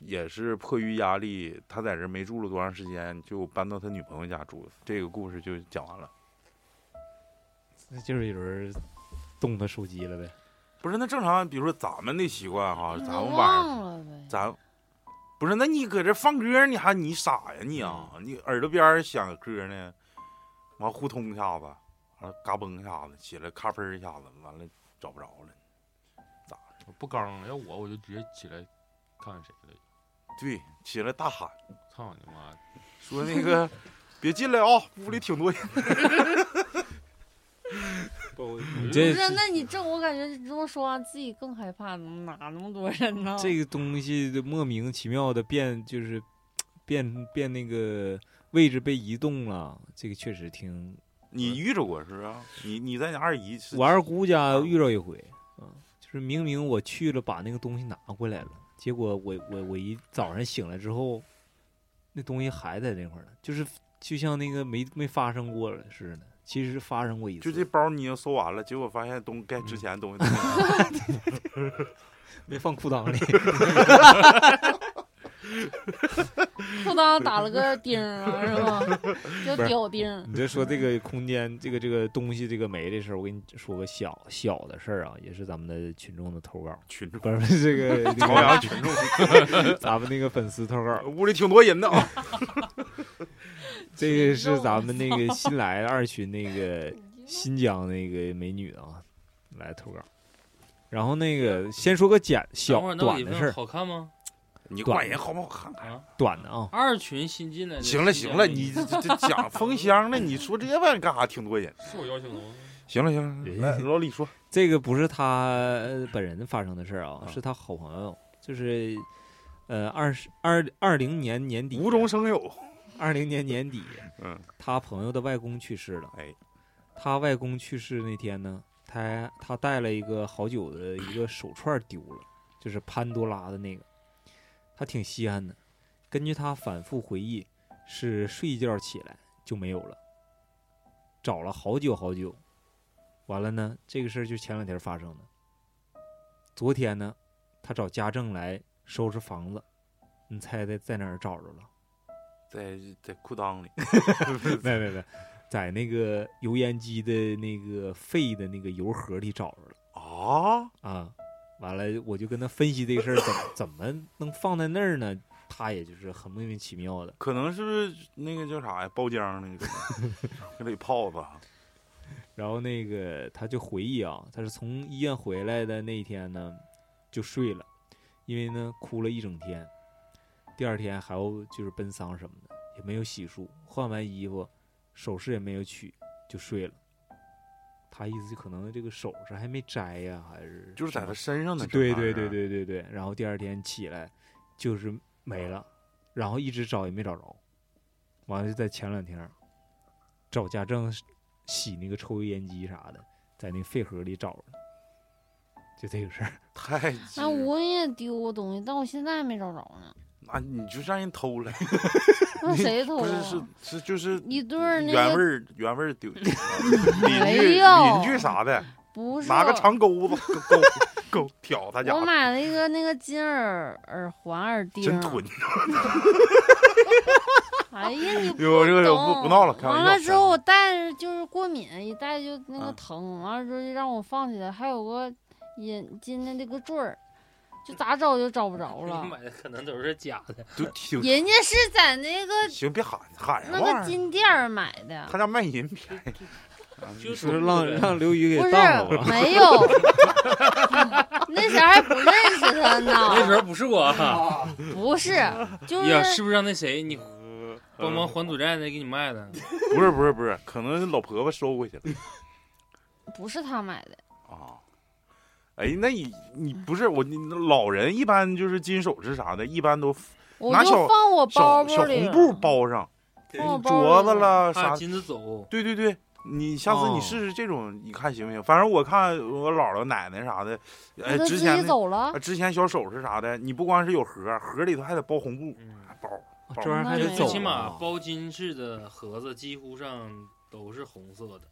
也是迫于压力，他在这没住了多长时间，就搬到他女朋友家住。这个故事就讲完了。那就是有人动他手机了呗。不是，那正常，比如说咱们的习惯哈，咱们晚上。咱不是，那你搁这放歌，你还你傻呀你啊？你耳朵边儿响歌呢，完互通一下子，完了嘎嘣一下子起来，咔嘣一下子，完了找不着了。我不刚了，要我我就直接起来看看谁了。对，起来大喊操你妈！说那个 <laughs> 别进来啊，屋里挺多人。<laughs> 你这不是，那你这我感觉这么说完自己更害怕，哪那么多人呢？这个东西就莫名其妙的变，就是变变那个位置被移动了，这个确实挺。你遇着过是不是？你你在你二姨是我二姑家遇着一回，是明明我去了把那个东西拿回来了，结果我我我一早上醒来之后，那东西还在那块儿呢，就是就像那个没没发生过了似的。其实发生过一次，就这包你已经搜完了，结果发现东该值钱的东西都没 <laughs> <laughs> 放裤裆里。<laughs> <laughs> 裤裆打了个钉儿啊，是吧？叫屌钉。你这说这个空间，这个这个东西，这个没的事儿，我跟你说个小小的事儿啊，也是咱们的群众的投稿，群众不是这个 <laughs> 这朝阳群众，<laughs> 咱们那个粉丝投稿，屋里挺多人的啊。这个是咱们那个新来的二群那个新疆那个美女啊，来投稿。然后那个先说个简小短的事儿，好看吗？你管人好不好看？啊，短的啊，二群新进来的。行了行了，你这这这讲封箱 <laughs> 呢？你说这玩意儿干啥？挺多人。是我邀请的吗？行了行了，来老李说，<laughs> 这个不是他呃本人发生的事儿啊，啊是他好朋友，就是呃二十二二零年年底，无中生有。二零年年底，<laughs> 嗯，他朋友的外公去世了。哎，他外公去世那天呢，他他带了一个好久的一个手串丢了，就是潘多拉的那个，他挺稀罕的。根据他反复回忆，是睡一觉起来就没有了，找了好久好久。完了呢，这个事儿就前两天发生的。昨天呢，他找家政来收拾房子，你猜猜在哪儿找着了？在在裤裆里。<laughs> 没没没，在那个油烟机的那个废的那个油盒里找着了啊，啊。完了，我就跟他分析这个事儿，怎么怎么能放在那儿呢？他也就是很莫名其妙的。可能是那个叫啥呀？包浆那个，搁里泡吧。<laughs> 然后那个他就回忆啊，他是从医院回来的那一天呢，就睡了，因为呢哭了一整天，第二天还要就是奔丧什么的，也没有洗漱，换完衣服，首饰也没有取，就睡了。他意思就可能这个首饰还没摘呀，还是就是在他身上的。对对对。对对对。然后第二天起来就是没了，然后一直找也没找着，完了就在前两天找家政洗那个抽油烟机啥的，在那废盒里找着了，就这个事儿。<laughs> 太。那我也丢过东西，但我现在还没找着呢。那你就让人偷了。<laughs> 那谁偷不啊？是是是就是一对儿那个原味儿原味儿丢。<laughs> 邻没居有邻居啥的，不是拿个长钩子钩钩挑他家我。买了一个那个金耳耳环耳钉，真囤。<laughs> 哎呀，你不哟这个懂不不闹了完了之后，我戴着就是过敏，一戴就那个啊疼，完了之后就让我放起来，还有个眼睛的那个坠儿，就咋找就找不着你了。<laughs> 买的可能都是假的。都挺人家是在那个行，别喊喊那。个金店儿买的，他家卖淫便宜，啊就就是让让刘宇不是给当了？没有，<laughs> 那时候还不认识他呢，那时候不是我啊，<laughs> 不是，就呀，是是不是让那谁你呃帮忙还赌债的给你卖的？不是不是不是，可能老婆婆收回去了不是他买的，啊。哎，那你你不是我，你老人一般就是金首饰啥的，一般都拿小就放我包小小包里红布，包上，镯子了。啥。金子走。对对对，你下次你哦试试这种，你看行不行？反正我看我姥姥奶奶啥的，哎，之前走了啊，之前小首饰啥的，你不光是有盒，盒里头还得包红布，嗯，包这玩意儿还得走最起码啊包金饰的盒子几乎上都是红色的。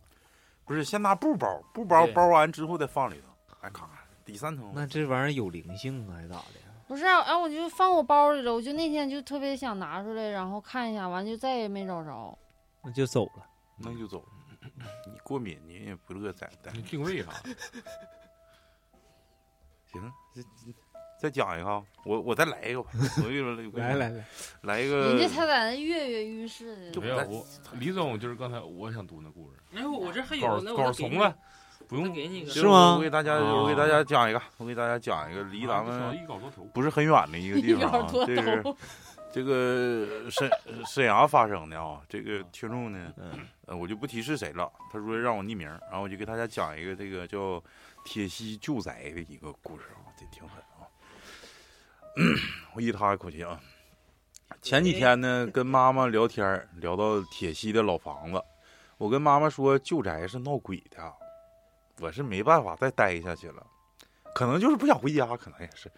不是先拿布包，布包包完之后再放里头，哎，咔，第三层。那这玩意儿有灵性啊，还是咋的？不是，啊哎，我就放我包里了。我就那天就特别想拿出来，然后看一下，完就再也没找着。那就走了。那就走。<clears throat> 你过敏，你也不乐在在你。定位啥？<laughs> 行，这这再讲一个啊，我我再来一个吧。我跟你说，来来来，来一个人家个。他在那跃跃欲试的，没有我，李总就是刚才我想读那故事，哎，我这还有，那我稿再给你怂了，，不用给你。是吗我给大家，我给大家讲一个，我给大家讲一个离咱啊们不是很远的一个地方啊，这是。这个沈沈阳发生的啊。这个听众呢，嗯，呃，我就不提是谁了，他说让我匿名，然后我就给大家讲一个这个叫铁西救灾的一个故事啊，这挺狠啊。<coughs> 我一他一口气啊。前几天呢，跟妈妈聊天聊到铁西的老房子，我跟妈妈说旧宅是闹鬼的，我是没办法再待下去了，可能就是不想回家，可能也是，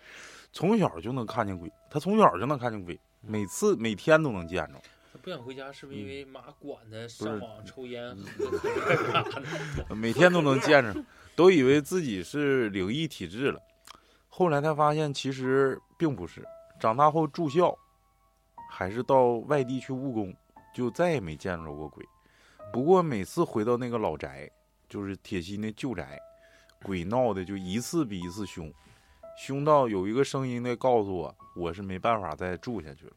从小就能看见鬼，他从小就能看见鬼，每次每天都能见着。他不想回家，是不是因为妈管他上网抽烟？每天都能见着，都以为自己是灵异体质了。后来他发现其实并不是，长大后住校，还是到外地去务工，就再也没见着过鬼。不过每次回到那个老宅，就是铁西那旧宅，鬼闹的就一次比一次凶，凶到有一个声音呢告诉我，我是没办法再住下去了。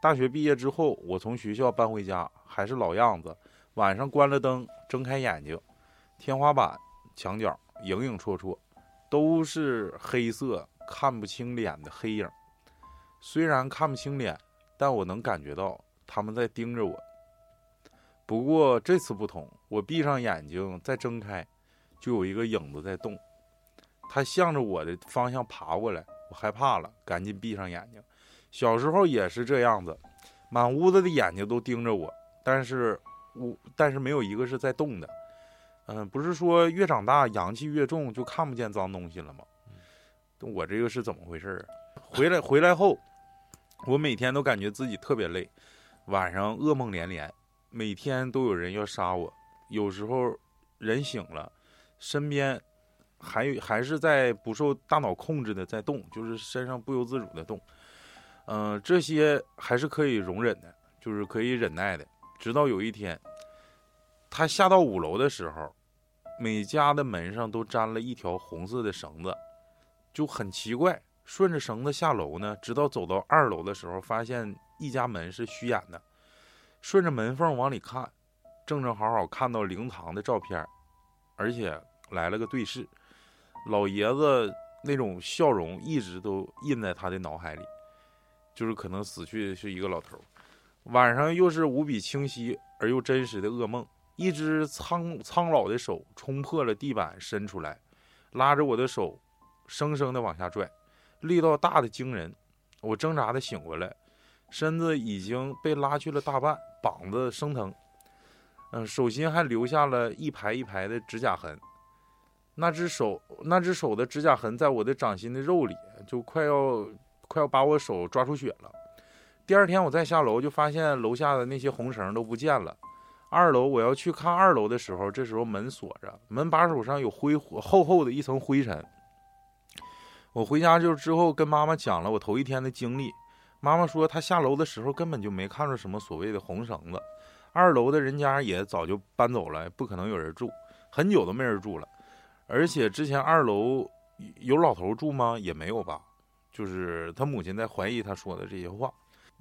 大学毕业之后，我从学校搬回家，还是老样子，晚上关了灯，睁开眼睛，天花板、墙角影影绰绰，都是黑色、看不清脸的黑影。虽然看不清脸，但我能感觉到他们在盯着我。不过这次不同，我闭上眼睛再睁开，就有一个影子在动，它向着我的方向爬过来，我害怕了，赶紧闭上眼睛。小时候也是这样子，满屋子的眼睛都盯着我，但是我但是没有一个是在动的。嗯、不是说越长大阳气越重就看不见脏东西了吗？我这个是怎么回事儿啊？回来回来后，我每天都感觉自己特别累，晚上噩梦连连，每天都有人要杀我。有时候人醒了，身边还有还是在不受大脑控制的在动，就是身上不由自主的动。嗯、这些还是可以容忍的，就是可以忍耐的。直到有一天，他下到五楼的时候，每家的门上都粘了一条红色的绳子，就很奇怪。顺着绳子下楼呢，直到走到二楼的时候，发现一家门是虚掩的。顺着门缝往里看，正正好好看到灵堂的照片，而且来了个对视。老爷子那种笑容一直都印在他的脑海里，就是可能死去的是一个老头。晚上又是无比清晰而又真实的噩梦，一只苍苍老的手冲破了地板伸出来，拉着我的手，生生的往下拽，力道大的惊人。我挣扎的醒过来，身子已经被拉去了大半，膀子生疼，嗯、手心还留下了一排一排的指甲痕。那只手，那只手的指甲痕在我的掌心的肉里，就快要快要把我手抓出血了。第二天我再下楼，就发现楼下的那些红绳都不见了。二楼我要去看二楼的时候，这时候门锁着，门把手上有灰厚厚的一层灰尘。我回家就之后跟妈妈讲了我头一天的经历，妈妈说她下楼的时候根本就没看着什么所谓的红绳子，二楼的人家也早就搬走了，不可能有人住，很久都没人住了。而且之前二楼有老头住吗？也没有吧。就是他母亲在怀疑他说的这些话。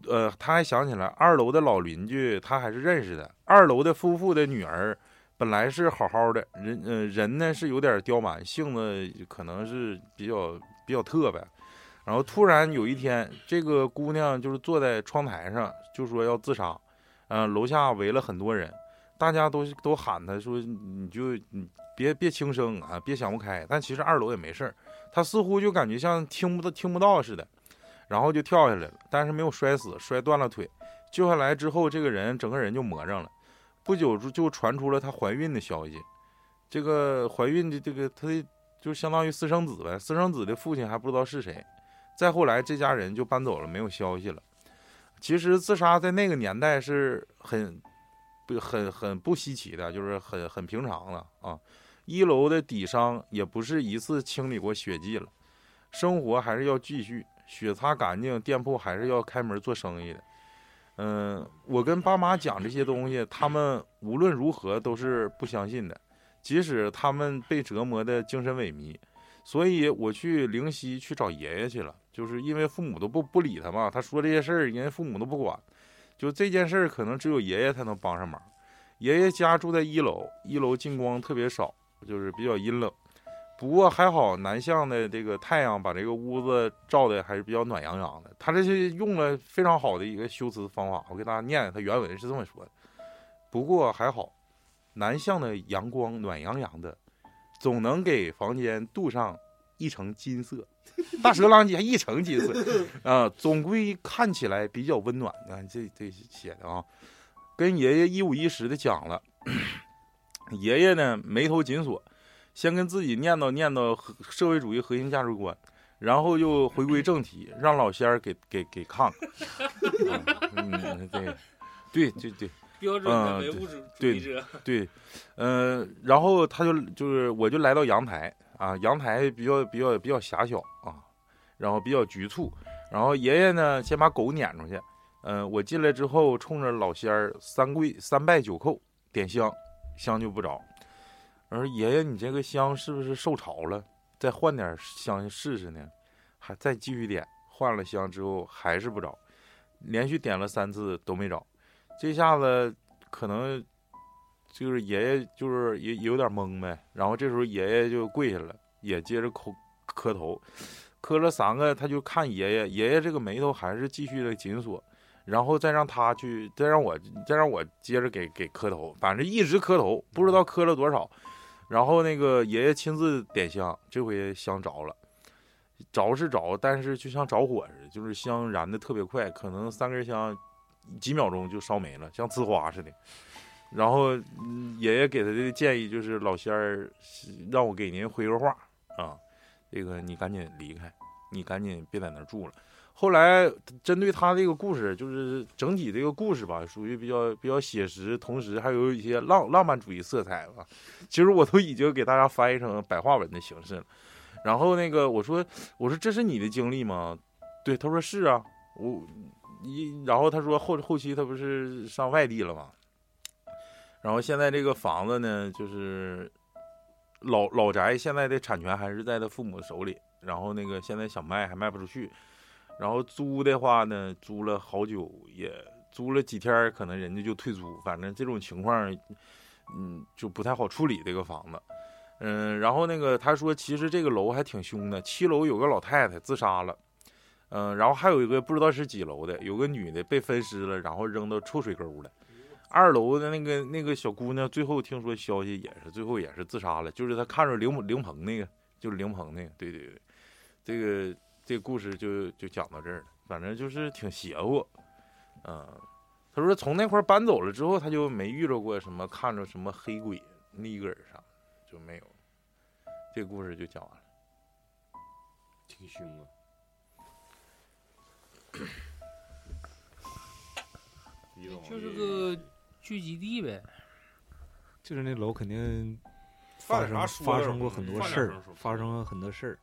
呃，他还想起来二楼的老邻居，他还是认识的。二楼的夫妇的女儿本来是好好的，人呃人呢是有点刁蛮，性子可能是比较比较特别。然后突然有一天，这个姑娘就是坐在窗台上，就说要自杀。嗯、楼下围了很多人，大家都都喊她说：“你就你别别轻生啊，别想不开。”但其实二楼也没事儿，她似乎就感觉像听不到听不到似的，然后就跳下来了，但是没有摔死，摔断了腿。救下来之后，这个人整个人就魔怔了。不久就就传出了她怀孕的消息，这个怀孕的这个她的就相当于私生子呗，私生子的父亲还不知道是谁。再后来，这家人就搬走了，没有消息了。其实自杀在那个年代是很不很很不稀奇的，就是很很平常的啊。一楼的底商也不是一次清理过血迹了，生活还是要继续，血擦干净，店铺还是要开门做生意的。嗯，我跟爸妈讲这些东西，他们无论如何都是不相信的，即使他们被折磨的精神萎靡。所以我去灵溪去找爷爷去了，就是因为父母都不不理他嘛，他说这些事儿，人家父母都不管。就这件事儿，可能只有爷爷才能帮上忙。爷爷家住在一楼，一楼进光特别少，就是比较阴冷。不过还好，南向的这个太阳把这个屋子照的还是比较暖洋洋的。他这是用了非常好的一个修辞方法，我给大家念，他原文是这么说的。不过还好，南向的阳光暖洋洋的，总能给房间镀上一层金色。<laughs> 大蛇郎还一层金色啊，总归看起来比较温暖。你看这这写的啊，跟爷爷一五一十的讲了。<clears throat> 爷爷呢眉头紧锁，先跟自己念叨念叨社会主义核心价值观，然后又回归正题，让老仙儿给给给看看。<laughs> 嗯，对，对对对。标准的唯物主主义者。对，呃，然后他就就是我就来到阳台啊，阳台比较比较比较狭小啊，然后比较局促，然后爷爷呢先把狗撵出去，嗯、我进来之后冲着老仙儿三跪三拜九叩点香，香就不着，我说爷爷你这个香是不是受潮了？再换点香试试呢？还再继续点，换了香之后还是不着，连续点了三次都没着。这下子可能就是爷爷就是也有点懵呗，然后这时候爷爷就跪下了，也接着磕磕头，磕了三个，他就看爷爷，爷爷这个眉头还是继续的紧锁，然后再让他去，再让我再让我接着给给磕头，反正一直磕头，不知道磕了多少，然后那个爷爷亲自点香，这回香着了。着是着，但是就像着火似的，就是香燃的特别快，可能三根香几秒钟就烧没了，像呲花似的。然后、爷爷给他的建议就是，老仙儿让我给您回个话啊，这个你赶紧离开，你赶紧别在那儿住了。后来针对他这个故事，就是整体这个故事吧，属于比较比较写实，同时还有一些浪浪漫主义色彩吧。其实我都已经给大家翻译成白话文的形式了。然后那个我说我说这是你的经历吗？对，他说是啊，我一然后他说后后期他不是上外地了吗？然后现在这个房子呢，就是老老宅，现在的产权还是在他父母手里。然后那个现在想卖还卖不出去，然后租的话呢，租了好久也租了几天，可能人家就退租。反正这种情况，嗯，就不太好处理这个房子。嗯，然后那个他说，其实这个楼还挺凶的，七楼有个老太太自杀了，嗯，然后还有一个不知道是几楼的，有个女的被分尸了，然后扔到臭水沟了。二楼的那个那个小姑娘，最后听说消息也是最后也是自杀了，就是她看着灵灵棚那个，就是灵棚那个，对对对，这个这个故事就就讲到这儿了，反正就是挺邪乎，嗯，他说从那块儿搬走了之后，他就没遇着过什么看着什么黑鬼、尼格尔啥，就没有，这个故事就讲完了。挺凶啊。<clears throat> 就是个聚集地呗。就是那楼肯定发生发生过很多事儿发生了很多事儿，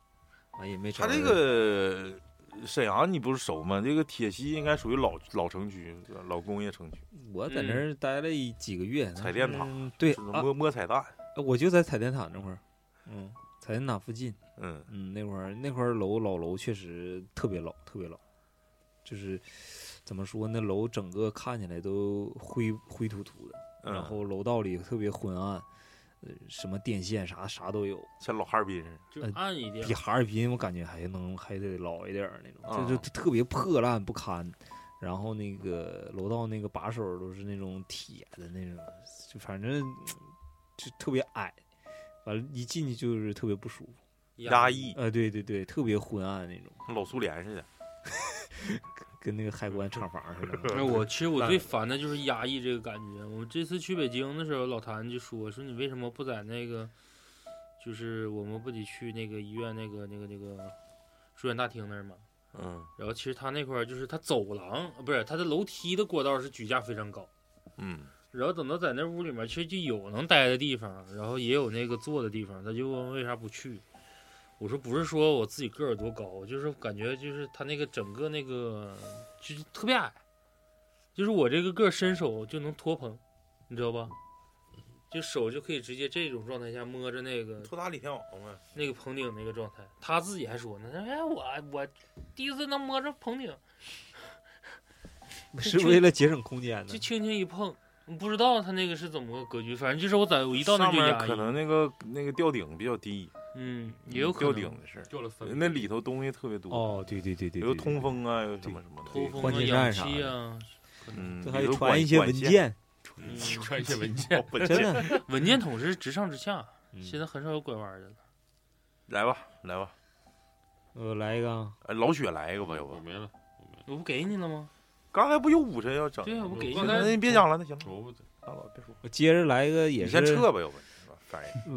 完也没找他这个沈阳你不是熟吗？这个铁西应该属于老老城区、老工业城区，我在那儿待了几个月，彩电塔嗯对摸摸彩蛋。我就在彩电塔那块儿，嗯，彩电塔附近，嗯，嗯，那块儿那块儿楼老楼确实特别老，特别老，就是怎么说那，楼整个看起来都灰灰突突的，嗯然后楼道里特别昏暗，呃，什么电线啥啥都有，像老哈尔滨似的。就呃暗一点比。哈尔滨我感觉还能还得老一点那种，啊就就特别破烂不堪。然后那个楼道那个把手都是那种铁的那种，就反正就特别矮，完了，一进去就是特别不舒服。压抑，呃，对对对，特别昏暗那种，老苏联似的。<laughs> 跟那个海关厂房似的。<laughs> 哎，我其实我最烦的就是压抑这个感觉。我这次去北京的时候，老谭就说说你为什么不在那个，就是我们不得去那个医院那个那个那个住院大厅那儿吗？嗯然后其实他那块儿就是他走廊，呃不是他的楼梯的过道是举架非常高。嗯然后等到在那屋里面，其实就有能待的地方，然后也有那个坐的地方，他就问为啥不去。我说不是说我自己个儿多高，就是感觉就是他那个整个那个就是特别矮，就是我这个个儿伸手就能托棚，你知道吧？就手就可以直接这种状态下摸着那个托塔李天王嘛。那个棚顶那个状态，他自己还说呢，哎我我第一次能摸着棚顶，是为了节省空间呢就。轻轻一碰，不知道他那个是怎么个格局，反正就是我在我一到那就压抑，可能那个那个吊顶比较低，嗯也有可吊能顶的事儿。掉了分。那里头东西特别多，哦，对对对对，有通风啊，有什么什么的。通风啊、换气氧扇啥的气啊，嗯，这还里头得传一些文件，嗯传一些文件，真的。文件筒是直上直下，嗯现在很少有拐弯的了。来吧，来吧，呃来一个老雪来一个吧，要不？我没了，我不给你了吗？刚才不有五神要整？对啊，我给你。那你别讲了，那行了，别说。我接着来一个也是先撤吧，要不？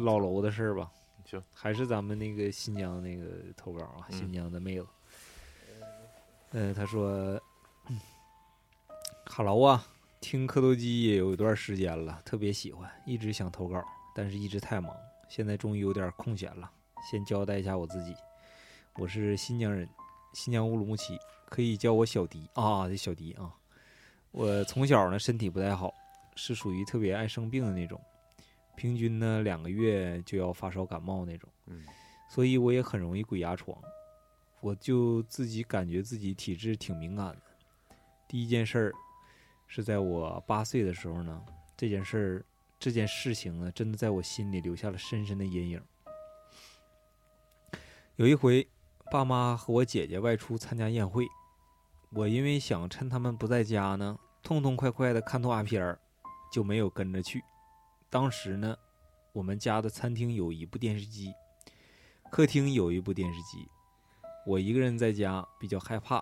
老楼的事儿吧。行，还是咱们那个新疆那个投稿啊，嗯新疆的妹子。嗯、他说：“哈喽啊，听磕头机也有一段时间了，特别喜欢，一直想投稿，但是一直太忙，现在终于有点空闲了。先交代一下我自己，我是新疆人，新疆乌鲁木齐，可以叫我小迪啊，这小迪啊。我从小呢身体不太好，是属于特别爱生病的那种。”平均呢两个月就要发烧感冒那种，嗯所以我也很容易鬼压床。我就自己感觉自己体质挺敏感的。第一件事儿是在我八岁的时候呢，这件事儿这件事情呢，真的在我心里留下了深深的阴影。有一回，爸妈和我姐姐外出参加宴会，我因为想趁他们不在家呢，痛痛快快的看动画片儿，就没有跟着去。当时呢，我们家的餐厅有一部电视机，客厅有一部电视机。我一个人在家比较害怕，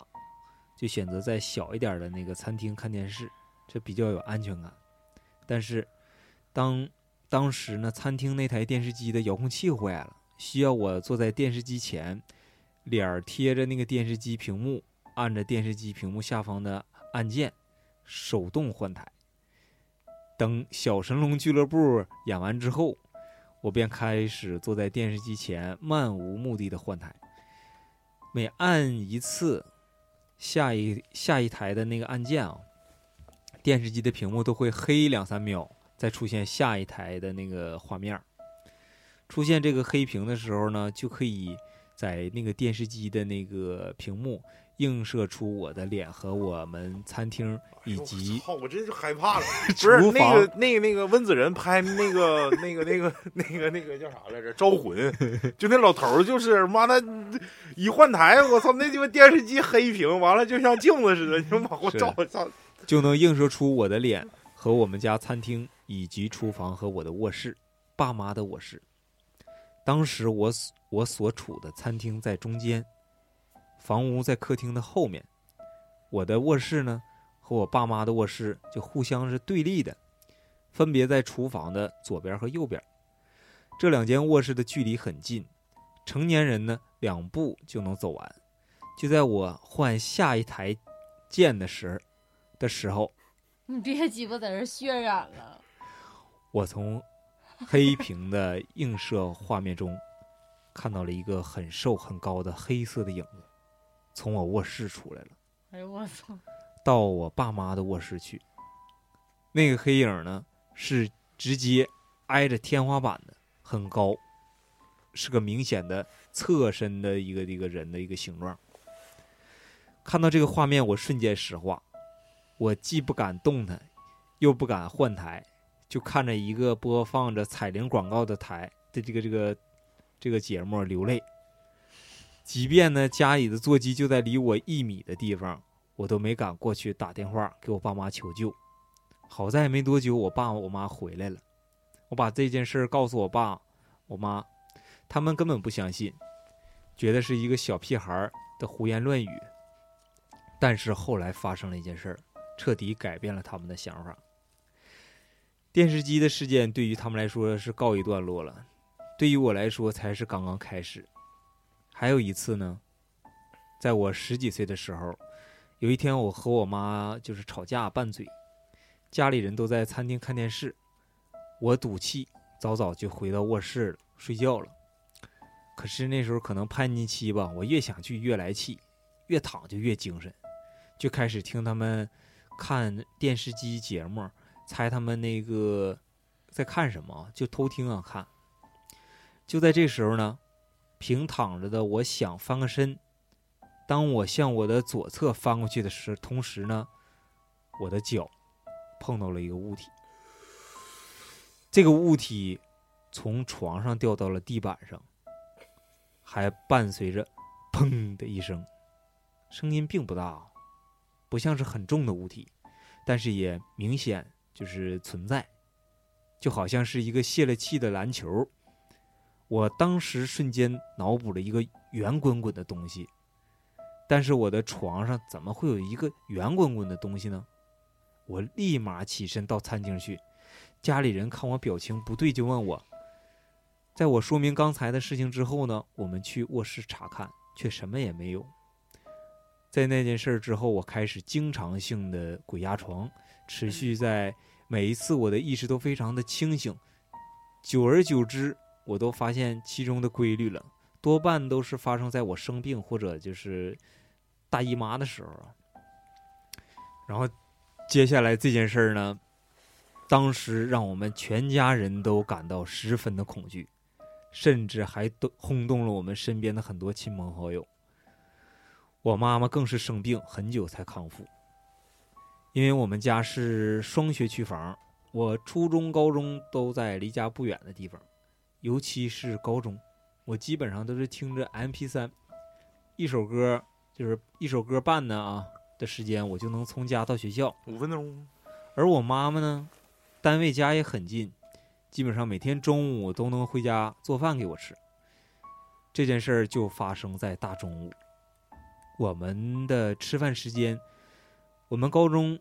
就选择在小一点的那个餐厅看电视，这比较有安全感。但是，当当时呢，餐厅那台电视机的遥控器坏了，需要我坐在电视机前，脸贴着那个电视机屏幕，按着电视机屏幕下方的按键，手动换台。等《小神龙俱乐部》演完之后，我便开始坐在电视机前，漫无目的的换台。每按一次下一下一台的那个按键啊，电视机的屏幕都会黑两三秒，再出现下一台的那个画面。出现这个黑屏的时候呢，就可以在那个电视机的那个屏幕映射出我的脸和我们餐厅以及操，我这就害怕了。<laughs> 不是那个那个那个温子仁拍那个那个那个那个那个叫啥来着？招魂，<laughs> 就那老头儿就是妈的，一换台，我操，那鸡巴电视机黑屏，完了就像镜子似的，你说往后照照，操，就能映射出我的脸和我们家餐厅以及厨房和我的卧室，爸妈的卧室。当时我所我所处的餐厅在中间，房屋在客厅的后面，我的卧室呢和我爸妈的卧室就互相是对立的，分别在厨房的左边和右边。这两间卧室的距离很近，成年人呢两步就能走完。就在我换下一台键的时候的时候，你别鸡巴在这儿渲染了。我从黑屏的映射画面中看到了一个很瘦很高的黑色的影子，从我卧室出来了，哎呦我操！到我爸妈的卧室去。那个黑影呢，是直接挨着天花板的，很高，是个明显的侧身的一个一个人的一个形状。看到这个画面，我瞬间石化，我既不敢动弹，又不敢换台，就看着一个播放着彩铃广告的台的这个这个这个节目流泪。即便呢家里的座机就在离我一米的地方，我都没敢过去打电话给我爸妈求救。好在没多久，我爸我妈回来了，我把这件事告诉我爸我妈，他们根本不相信，觉得是一个小屁孩的胡言乱语。但是后来发生了一件事，彻底改变了他们的想法。电视机的事件对于他们来说是告一段落了，对于我来说才是刚刚开始。还有一次呢，在我十几岁的时候，有一天我和我妈就是吵架拌嘴，家里人都在餐厅看电视，我赌气早早就回到卧室了睡觉了。可是那时候可能叛逆期吧，我越想去越来气，越躺就越精神。就开始听他们看电视机节目，猜他们那个在看什么，就偷听啊看。就在这时候呢，平躺着的我想翻个身，当我向我的左侧翻过去的时，同时呢，我的脚碰到了一个物体，这个物体从床上掉到了地板上，还伴随着“砰”的一声，声音并不大。不像是很重的物体，但是也明显就是存在，就好像是一个泄了气的篮球。我当时瞬间脑补了一个圆滚滚的东西，但是我的床上怎么会有一个圆滚滚的东西呢？我立马起身到餐厅去，家里人看我表情不对，就问我。在我说明刚才的事情之后呢，我们去卧室查看，却什么也没有。在那件事之后，我开始经常性的鬼压床，持续在每一次我的意识都非常的清醒。久而久之，我都发现其中的规律了，多半都是发生在我生病或者就是大姨妈的时候啊。然后接下来这件事儿呢，当时让我们全家人都感到十分的恐惧，甚至还都轰动了我们身边的很多亲朋好友。我妈妈更是生病很久才康复，因为我们家是双学区房，我初中、高中都在离家不远的地方，尤其是高中，我基本上都是听着 MP 三，一首歌就是一首歌半呢啊的时间，我就能从家到学校五分钟。而我妈妈呢，单位家也很近，基本上每天中午都能回家做饭给我吃。这件事儿就发生在大中午。我们的吃饭时间，我们高中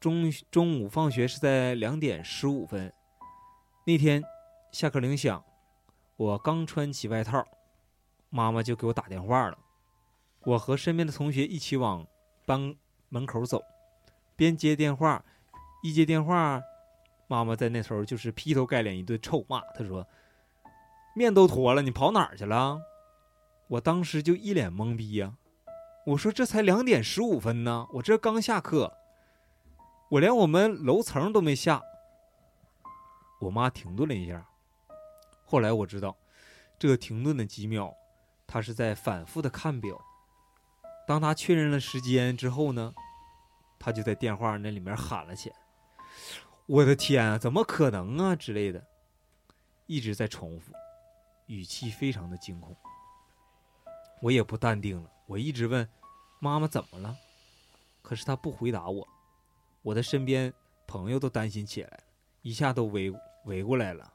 中中午放学是在两点十五分。那天下课铃响，我刚穿起外套，妈妈就给我打电话了。我和身边的同学一起往班门口走，边接电话，一接电话，妈妈在那头就是劈头盖脸一顿臭骂。她说：“面都坨了，你跑哪儿去了？”我当时就一脸懵逼呀。我说这才两点十五分呢，我这刚下课，我连我们楼层都没下。我妈停顿了一下，后来我知道，这停顿的几秒，他是在反复的看表。当他确认了时间之后呢，他就在电话那里面喊了起来：“我的天啊，怎么可能啊？”之类的，一直在重复，语气非常的惊恐。我也不淡定了。我一直问妈妈怎么了，可是她不回答我。我的身边朋友都担心起来了一下都围围过来了。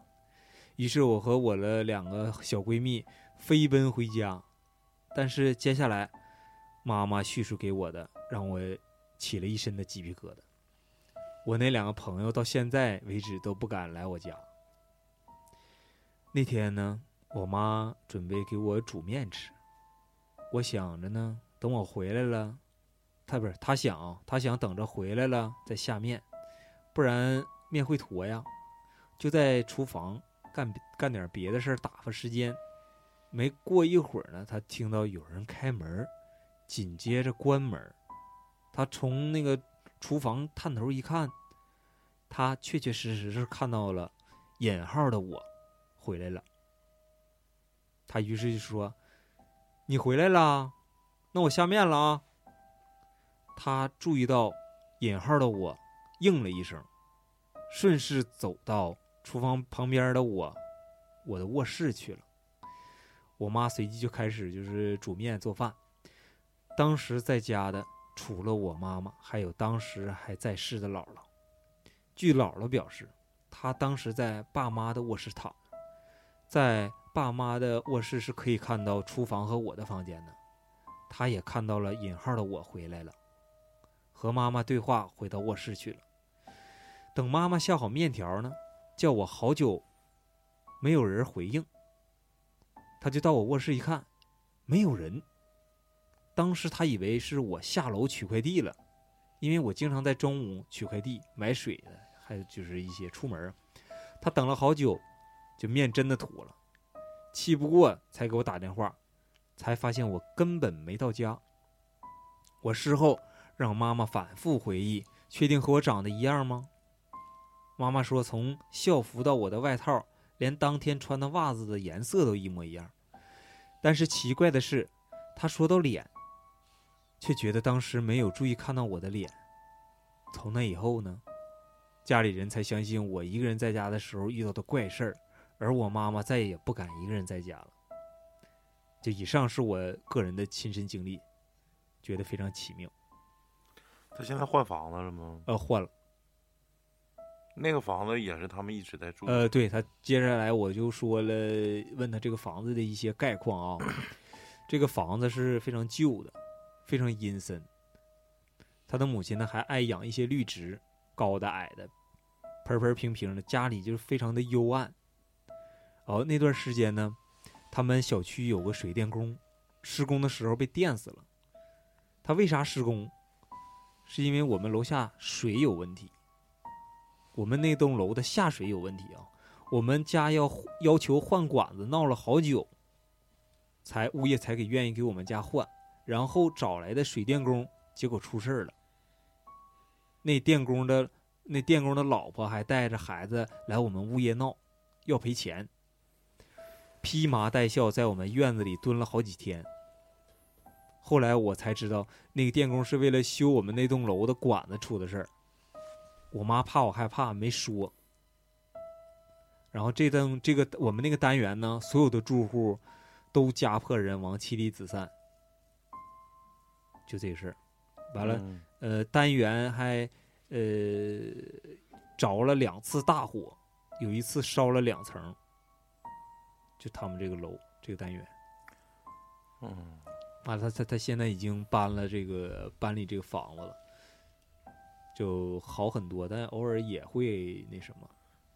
于是我和我的两个小闺蜜飞奔回家。但是接下来妈妈叙述给我的，让我起了一身的鸡皮疙瘩。我那两个朋友到现在为止都不敢来我家。那天呢，我妈准备给我煮面吃。我想着呢，等我回来了，她不是她想，她想等着回来了再下面，不然面会坨呀。就在厨房干干点别的事打发时间。没过一会儿呢，他听到有人开门，紧接着关门。他从那个厨房探头一看，他确确实实是看到了引号的我回来了。他于是就说：“你回来了，那我下面了啊。”他注意到引号的我应了一声，顺势走到厨房旁边的我我的卧室去了。我妈随即就开始就是煮面做饭。当时在家的除了我妈妈，还有当时还在世的姥姥。据姥姥表示，她当时在爸妈的卧室躺，在爸妈的卧室是可以看到厨房和我的房间的。她也看到了引号的我回来了，和妈妈对话，回到卧室去了。等妈妈下好面条呢，叫我好久，没有人回应。他就到我卧室一看，没有人。当时他以为是我下楼取快递了，因为我经常在中午取快递、买水的，还有就是一些出门。他等了好久，就面真的吐了，气不过才给我打电话，才发现我根本没到家。我事后让妈妈反复回忆，确定和我长得一样吗？妈妈说，从校服到我的外套，连当天穿的袜子的颜色都一模一样。但是奇怪的是，她说到脸，却觉得当时没有注意看到我的脸。从那以后呢，家里人才相信我一个人在家的时候遇到的怪事儿，而我妈妈再也不敢一个人在家了。就以上是我个人的亲身经历，觉得非常奇妙。他现在换房子了吗？呃，换了。那个房子也是他们一直在住。呃，对他接下来我就说了，问他这个房子的一些概况啊。这个房子是非常旧的，非常阴森。他的母亲呢还爱养一些绿植，高的矮的，盆盆平平的，家里就是非常的幽暗。哦，那段时间呢，他们小区有个水电工，施工的时候被电死了。他为啥施工？是因为我们楼下水有问题。我们那栋楼的下水有问题啊，我们家要要求换管子，闹了好久，才物业才给愿意给我们家换，然后找来的水电工，结果出事儿了。那电工的那电工的老婆还带着孩子来我们物业闹，要赔钱，披麻戴孝在我们院子里蹲了好几天。后来我才知道，那个电工是为了修我们那栋楼的管子出的事儿。我妈怕我害怕，没说。然后这栋这个我们那个单元呢，所有的住户都家破人亡，妻离子散，就这事儿。完了，嗯呃，单元还呃着了两次大火，有一次烧了两层，就他们这个楼这个单元。嗯，完了，他他他现在已经搬了这个搬离这个房子了，就好很多，但偶尔也会那什么。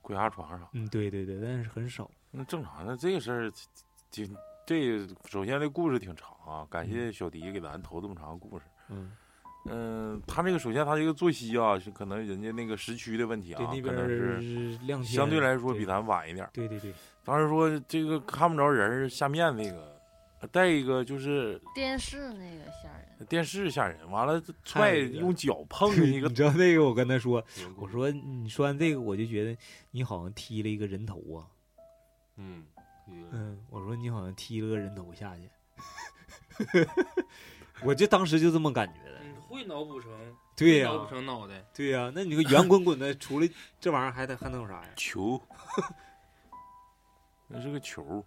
鬼压床上，嗯，对对对，但是很少。那正常的这个事儿，挺这首先这故事挺长啊，感谢小迪给咱投这么长的故事。嗯，嗯，他这个首先他这个作息啊，是可能人家那个时区的问题啊对，，可能是相对来说比咱晚一点儿。对对对，当时说这个看不着人儿下面那个，再一个就是电视那个吓人，电视吓人，完了踹用脚碰一个 <laughs> 你知道那个我跟他说，我说你说完这个，我就觉得你好像踢了一个人头啊。嗯，嗯嗯，我说你好像踢了个人头下去，<laughs> 我就当时就这么感觉的。你会脑补成对呀、脑补成脑袋，对呀、那你个圆滚滚的，除了这玩意儿还得还能有啥呀？球，<laughs> 那是个球。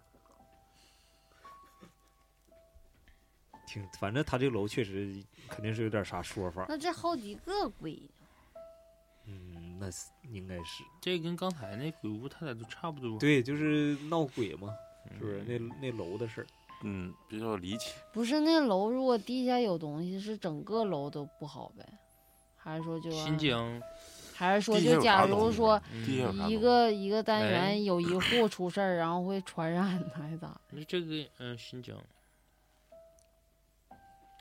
挺，反正他这个楼确实肯定是有点啥说法。那这好几个鬼，嗯，那是应该是这跟刚才那鬼屋他俩都差不多。对，就是闹鬼嘛，嗯，是不是？那那楼的事儿。嗯，比较离奇。不是那楼如果地下有东西，是整个楼都不好呗？还是说就新疆还是说就假如说一个一个单哎元有一户出事儿，然后会传染呢，<laughs> 还是咋？那这个嗯新疆，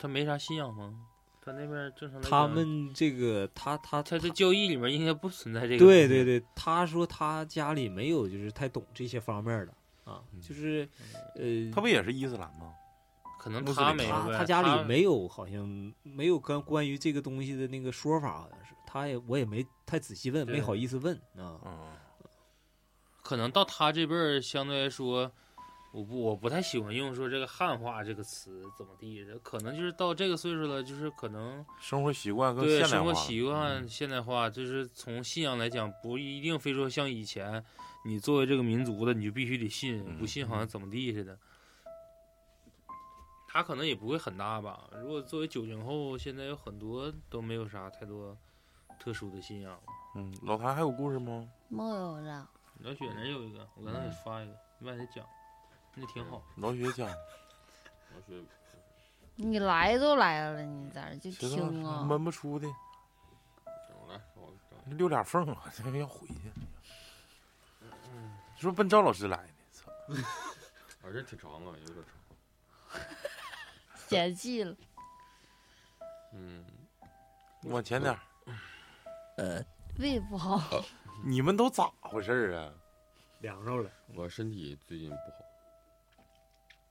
他没啥信仰吗？他那边正常他们这个他他他的教义里面应该不存在这个。对对，对，他说他家里没有就是太懂这些方面的啊，嗯就是呃，他不也是伊斯兰吗？可能他没有，他他家里没有，好像没有关关于这个东西的那个说法，好像是他也我也没太仔细问，没好意思问啊。嗯，可能到他这辈儿，相对来说，我不我不太喜欢用说这个汉化这个词怎么地的，可能就是到这个岁数了，就是可能生活习惯更对现代化了，生活习惯嗯现代化，就是从信仰来讲，不一定非说像以前你作为这个民族的，你就必须得信，嗯不信好像怎么地似的。他可能也不会很大吧。如果作为九零后，现在有很多都没有啥太多特殊的信仰。嗯，老谭还有故事吗？没有了。老雪那有一个，我刚才给发一个，你把它讲，那挺好。老雪讲，<laughs> 老雪你来都来了，你在这就听啊。闷不出的，整来，我整溜俩缝啊，这个要回去。是不是奔赵老师来的？操！<laughs> 啊，这挺长啊，有点长。嫌弃了。嗯，往前点儿。胃不好，你们都咋回事儿啊？凉着了，我身体最近不好，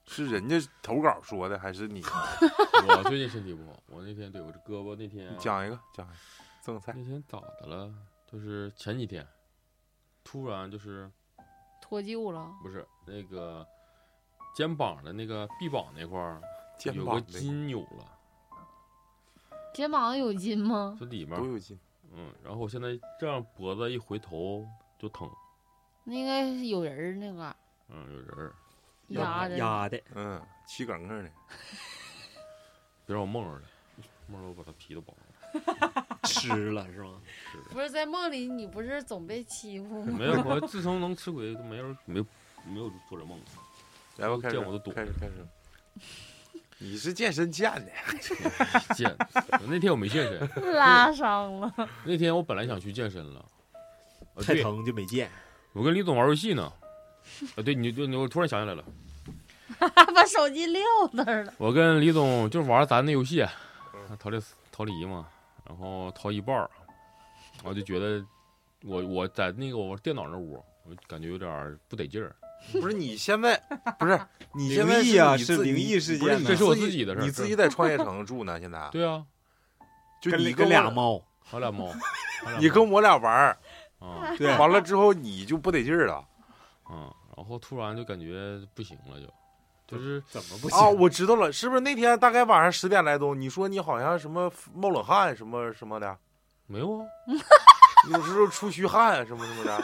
是人家投稿说的，还是你？<laughs> 我最近身体不好。我那天对我这胳膊那天讲一个，讲一个，赠菜。那天咋的了？就是前几天，突然就是脱臼了。不是那个肩膀的那个臂膀那块儿有个肩膀的筋扭了，肩膀有筋吗？<laughs> 就里面都有筋。嗯，然后我现在这样脖子一回头就疼，那应该是有人儿那个嗯，有人儿，压的。压的，嗯，气梗梗的。别让我梦着了，梦着我把他皮都剥了。<laughs> 吃了是吗？不是在梦里，你不是总被欺负吗？没有，我自从能吃鬼，都没有没有没有做这梦。来吧，开始见我都躲开始开始。你是健身健的，<laughs> 健，那天我没健身，拉伤了。那天我本来想去健身了，太疼就没健。我跟李总玩游戏呢。啊，对，你就你我突然想起来了，把手机撂那儿了。我跟李总就是玩咱那游戏，嗯逃离逃离嘛，然后逃一半儿，我就觉得我我在那个我电脑那屋，我感觉有点不得劲儿。不是你现在不是 <laughs> 你现在灵异啊是灵异事件这是我自自己的事儿你自己在创业城住呢，现在 <laughs> 对啊，就你跟俩我，猫，还有俩猫，<laughs> 还有俩猫你跟我俩玩儿，啊对，完了之后你就不得劲儿了嗯，然后突然就感觉不行了就，就是怎么不行啊！我知道了，是不是那天大概晚上十点来钟，你说你好像什么冒冷汗什么什么的，没有啊，<laughs> 有时候出虚汗什么什么的。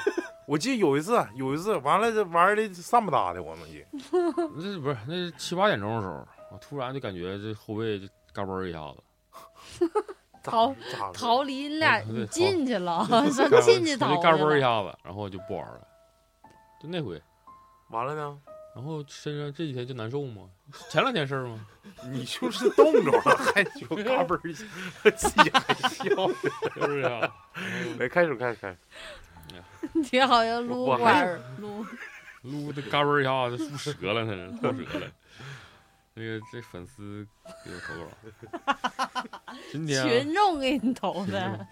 我记得有一次，有一次完了这玩的散不搭的，我们也 <laughs> 那不是那是七八点钟的时候，我突然就感觉这后背就嘎嘣一下子，<laughs> 逃逃离你俩，你进去了，嘎咱进去逃就嘎嘣一。下子，然后就不玩了，就那回，完了呢？然后身上这几天就难受嘛，前两天事儿嘛，<laughs> 你就是冻着了，还就嘎嘣儿一下，自己还笑。<laughs> 是不是啊？来，开始，开始，开始。你好像撸管儿撸，<laughs> 撸的嘎嘣儿一下子竖折了，那是透折了。那个这粉丝给我投稿，今天啊群众给你投的。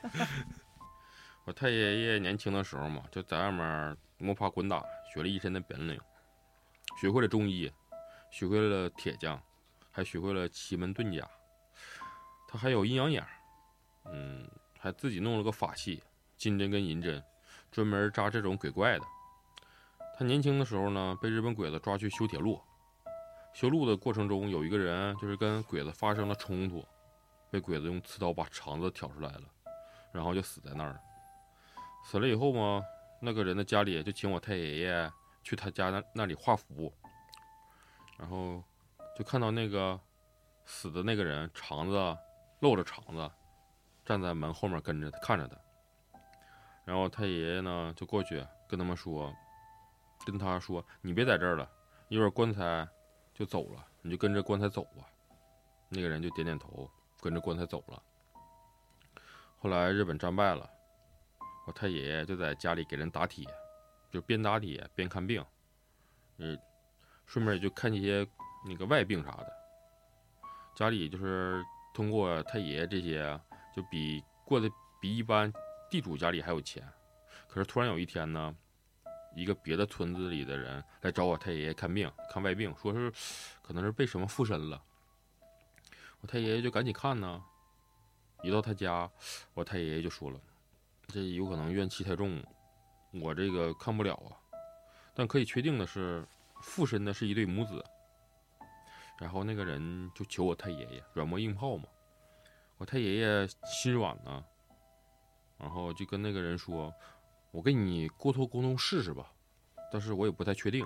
我太爷爷年轻的时候嘛，就在外面摸爬滚打，学了一身的本领，学会了中医，学会了铁匠，还学会了奇门遁甲。他还有阴阳眼，嗯，还自己弄了个法器，金针跟银针，专门扎这种鬼怪的。他年轻的时候呢，被日本鬼子抓去修铁路，修路的过程中，有一个人就是跟鬼子发生了冲突，被鬼子用刺刀把肠子挑出来了，然后就死在那儿了。死了以后嘛，那个人的家里就请我太爷爷去他家那那里画符，然后就看到那个死的那个人肠子露着肠子，站在门后面跟着他看着他。然后他爷爷呢就过去跟他们说，跟他说：“你别在这儿了，一会儿棺材就走了，你就跟着棺材走吧。”那个人就点点头，跟着棺材走了。后来日本战败了。我太爷爷就在家里给人打铁，就边打铁边看病，嗯，顺便也就看一些那个外病啥的。家里就是通过太爷爷这些，就比过得比一般地主家里还有钱。可是突然有一天呢，一个别的村子里的人来找我太爷爷看病，看外病，说是可能是被什么附身了。我太爷爷就赶紧看呢，一到他家，我太爷爷就说了，这有可能怨气太重，我这个看不了啊。但可以确定的是，附身的是一对母子。然后那个人就求我太爷爷软磨硬泡嘛，我太爷爷心软呢，然后就跟那个人说：“我跟你沟通沟通试试吧，但是我也不太确定。”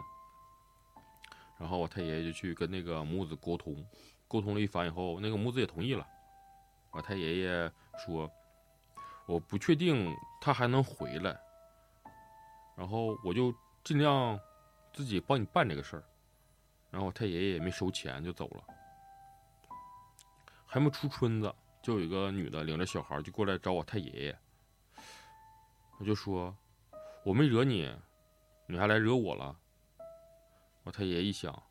然后我太爷爷就去跟那个母子沟通，沟通了一番以后，那个母子也同意了。我太爷爷说：“我不确定他还能回来，然后我就尽量自己帮你办这个事儿。”然后我太爷爷也没收钱就走了，还没出村子，就有一个女的领着小孩就过来找我太爷爷。我就说我没惹你，你还来惹我了。我太爷爷一想，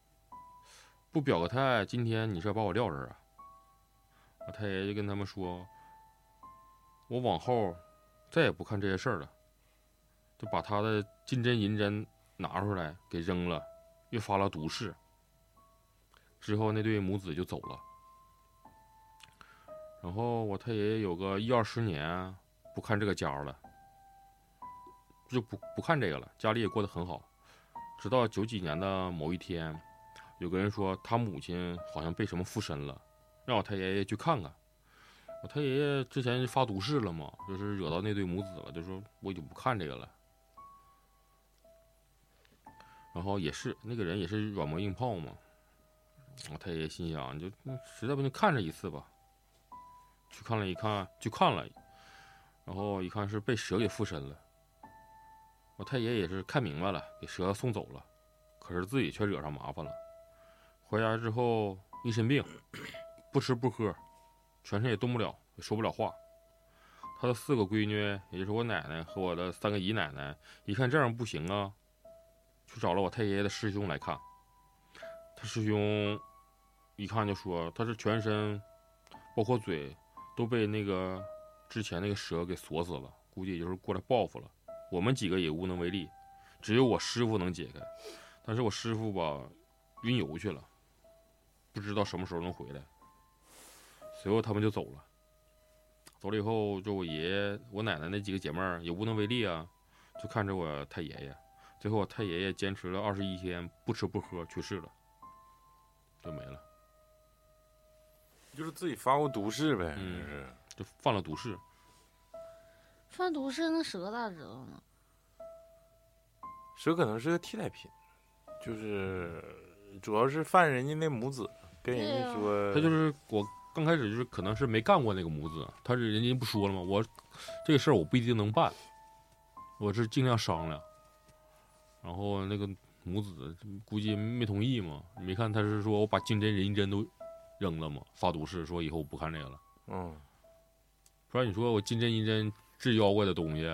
不表个态，今天你是要把我撂这儿啊？我太爷爷就跟他们说，我往后再也不看这些事儿了，就把他的金针银针拿出来给扔了，又发了毒誓。之后那对母子就走了，然后我太爷爷有个一二十年不看这个家了，就不不看这个了，家里也过得很好。直到九几年的某一天，有个人说他母亲好像被什么附身了，让我太爷爷去看看。我太爷爷之前发毒誓了嘛，就是惹到那对母子了，就说我已经不看这个了。然后也是那个人也是软磨硬泡嘛。我太爷心想，就实在不行看这一次吧。去看了一看，去看了，然后一看是被蛇给附身了。我太爷也是看明白了，给蛇送走了，可是自己却惹上麻烦了。回家之后一身病，不吃不喝，全身也动不了，也说不了话。他的四个闺女，也就是我奶奶和我的三个姨奶奶，一看这样不行啊，去找了我太爷爷的师兄来看。他师兄。一看就说他是全身，包括嘴，都被那个之前那个蛇给锁死了，估计也就是过来报复了。我们几个也无能为力，只有我师傅能解开。但是我师傅吧，云游去了，不知道什么时候能回来。随后他们就走了，走了以后，就我爷爷、我奶奶那几个姐妹儿也无能为力啊，就看着我太爷爷。最后我太爷爷坚持了二十一天不吃不喝去世了，就没了。就是自己发过毒誓呗，嗯是就犯了毒誓。犯毒誓那蛇咋知道呢？蛇可能是个替代品，就是主要是犯人家那母子，跟人家说，他就是我刚开始就是可能是没干过那个母子，他是人家不说了吗？我这个事儿我不一定能办，我是尽量商量。然后那个母子估计没同意嘛，你没看他是说我把金针银针都扔了吗？发毒誓说以后我不看这个了。嗯，不然你说我金针银针治妖怪的东西，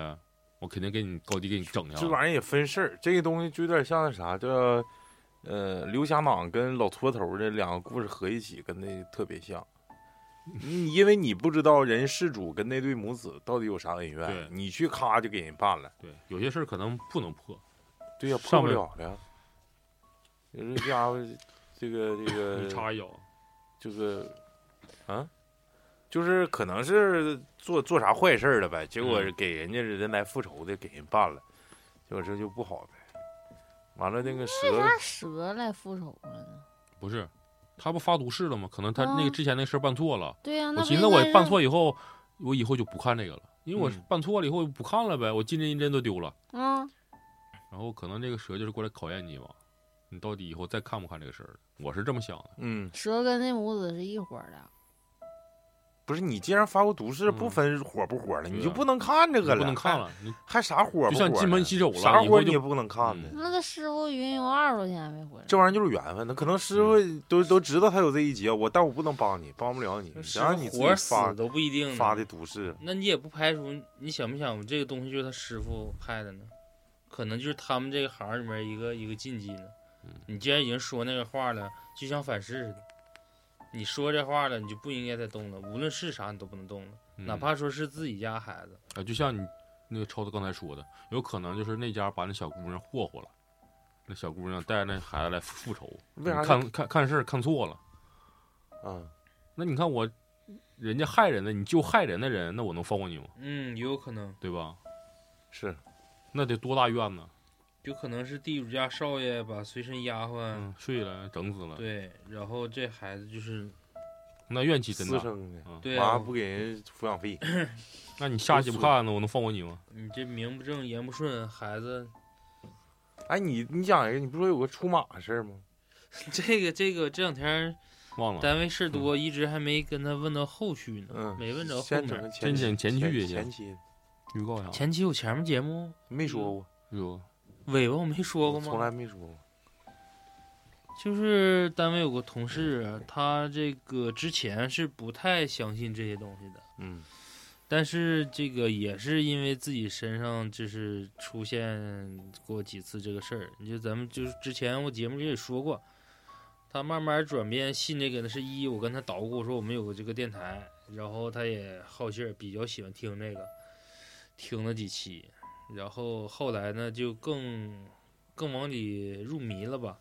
我肯定给你高低给你整下来。这玩意儿也分事儿，这个东西就有点像那啥叫，呃，刘瞎莽跟老搓头这两个故事合一起，跟那特别像。你因为你不知道人事主跟那对母子到底有啥恩怨，你去咔就给人办了，对，有些事儿可能不能破，对呀，破上不了了呀。这家伙，这个这你个插一脚。就是，啊，就是可能是做做啥坏事了呗，结果嗯给人家人来复仇的，给人办了，结果这就不好呗。完了，那个蛇为啥蛇来复仇了呢？不是，他不发毒誓了吗？可能他那个啊之前那事儿办错了。对呀、那我寻思我办错以后，我以后就不看这个了，因为我嗯办错了以后不看了呗，我金针银针都丢了。啊，然后可能这个蛇就是过来考验你嘛，你到底以后再看不看这个事儿？我是这么想的。嗯，蛇跟那母子是一伙儿的。不是你既然发过毒誓，嗯不分火不火的，对啊你就不能看这个了，不能看了，你还，还啥火不火？就像进门洗手了啥火你也不能看的。嗯那他师傅云游二十多天还没回来，这玩意儿就是缘分，那可能师傅都都知道他有这一劫，我但我不能帮你，帮不了你，师谁让你自己活死都不一定发的毒誓？那你也不排除，你想不想这个东西就是他师傅派的呢？可能就是他们这个行里面一个一个禁忌呢。嗯你既然已经说那个话了，就像反噬似的，你说这话了，你就不应该再动了，无论是啥你都不能动了，嗯哪怕说是自己家孩子。啊，就像你那个超子刚才说的，有可能就是那家把那小姑娘霍霍了，那小姑娘带着那孩子来复仇，为啥看看看事儿看错了。啊，那你看我，人家害人的，你救害人的人，那我能放过你吗？嗯，也有可能，对吧？是那得多大怨呢？有可能是地主家少爷把随身丫鬟、嗯，睡了，整死了，对，然后这孩子就是那怨气真大。私生的，嗯，对啊，完了不给人抚养费，那你下去不看呢，我能放过你吗？你这名不正言不顺，孩子哎，你你讲一个，你不是说有个出马的事儿吗？<laughs> 这个这个这两天忘了。单位事儿多，一直还没跟他问到后续呢，嗯，没问着后先整个面。前期先前前剧前去前期预告啥。前期有前面节目，没说过，有尾巴我没说过吗？从来没说过。就是单位有个同事，他这个之前是不太相信这些东西的，嗯但是这个也是因为自己身上就是出现过几次这个事儿。你就咱们就是之前我节目里也说过，他慢慢转变信这个呢，是一我跟他捣鼓说我们有个这个电台，然后他也好信儿，比较喜欢听这个，听了几期，然后后来呢就更更往里入迷了吧。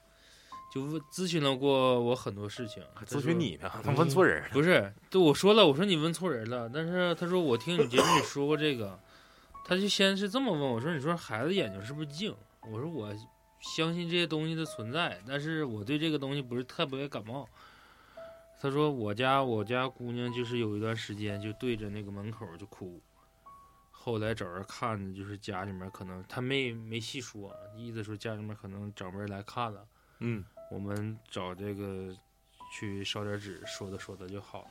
就问咨询了过我很多事情，还咨询你呢，他问错人了。不是，对我说了，我说你问错人了。但是他说我听你节目里说过这个，他就先是这么问我说：“你说孩子眼睛是不是净？”我说我相信这些东西的存在，但是我对这个东西不是特别感冒。他说我家我家姑娘就是有一段时间就对着那个门口就哭，后来找人看的，就是家里面可能他没没细说，意思说家里面可能长辈来看了。嗯，我们找这个去烧点纸，说的说的就好了。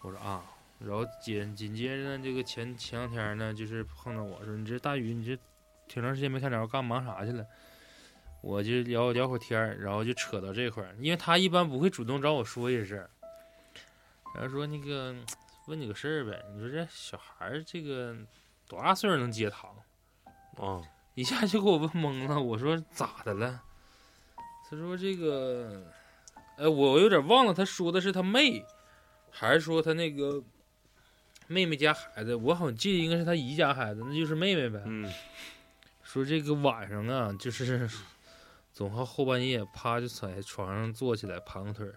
我说啊，然后紧紧接着呢，这个前前两天呢，就是碰到我说，你这大宇，你这挺长时间没看着，干忙啥去了？我就聊聊会儿天儿，然后就扯到这块儿，因为他一般不会主动找我说这事儿，然后说那个问你个事儿呗，你说这小孩儿这个多大岁数能接糖？啊，一下就给我问懵了。我说咋的了？他说这个，哎，我有点忘了，他说的是他妹，还是说他那个妹妹家孩子？我好像记得应该是他姨家孩子，那就是妹妹呗。嗯说这个晚上啊，就是 <laughs> 总好后半夜啪就在床上坐起来盘个腿儿，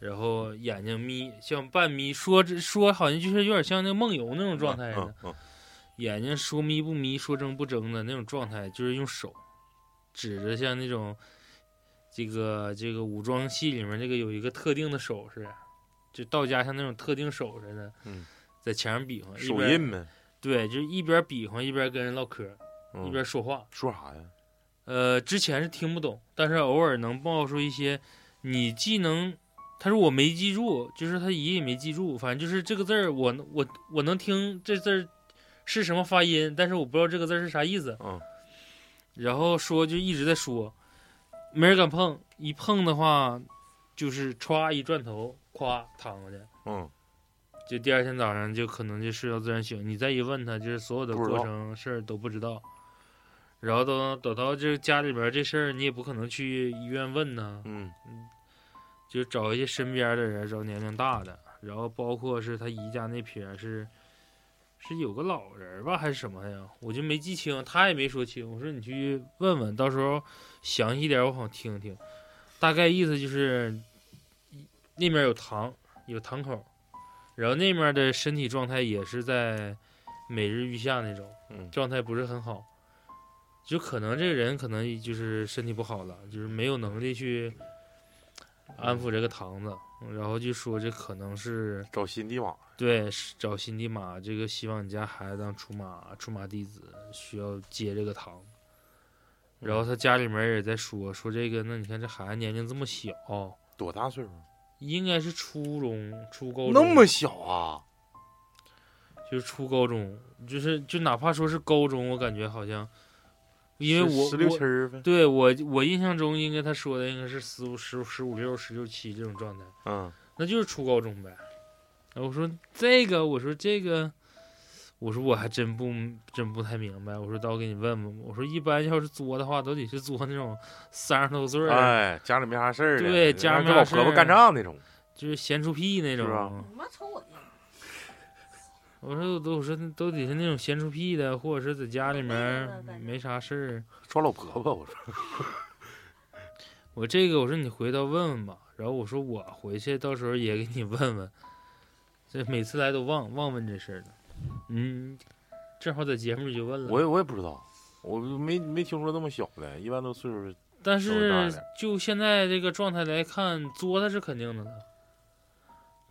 然后眼睛眯，像半眯，说这说好像就是有点像那个梦游那种状态似的。嗯嗯眼睛说眯不眯，说睁不睁的那种状态，就是用手指着像那种这个这个武装戏里面这个有一个特定的手势，就道家像那种特定手势的，嗯，在墙上比划，一手边印呗，对，就是一边比划一边跟人唠嗑，嗯一边说话。说啥呀？呃，之前是听不懂，但是偶尔能冒出一些，你既能，他说我没记住，就是他姨也没记住，反正就是这个字儿，我我我能听这字儿是什么发音，但是我不知道这个字儿是啥意思。嗯然后说就一直在说，没人敢碰，一碰的话，就是歘一转头，咵躺过去，嗯就第二天早上就可能就睡到自然醒。你再一问他，就是所有的过程事儿都不知道。然后等等到这家里边儿这事儿，你也不可能去医院问呐，嗯就找一些身边的人，找年龄大的，然后包括是他姨家那撇儿是是有个老人吧，还是什么呀？我就没记清，他也没说清。我说你去问问，到时候详细点我好听听。大概意思就是那面有堂，有堂口，然后那面的身体状态也是在每日愈下那种，嗯状态不是很好。就可能这个人可能就是身体不好了，就是没有能力去安抚这个堂子，然后就说这可能是找新地马，对是找新地马，这个希望你家孩子当出马出马弟子，需要接这个堂。然后他家里面也在说说这个，那你看这孩子年龄这么小，多大岁数？应该是初中、初高中，那么小啊？就是初高中，就是就哪怕说是高中，我感觉好像，因为我十六七儿呗。对我我印象中应该他说的应该是十五十十五六十六七这种状态，嗯那就是初高中呗。然后我说这个，我说这个，我说我还真不真不太明白。我说到给你问问，我说一般要是作的话，都得是作那种三十多岁儿，哎，家里没啥事儿，对家里没跟老啥事儿婆婆干仗那种。就是闲出屁那种。是吧你妈瞅我呢？我说都我说都得是那种闲出屁的，或者是在家里面没啥事儿。抓老婆婆，我说 <laughs> 我这个我说你回头问问吧，然后我说我回去到时候也给你问问，这每次来都忘忘问这事儿了。嗯，正好在节目里就问了。我也我也不知道，我没没听说那么小的，一般都岁数但是就现在这个状态来看，作他是肯定的了。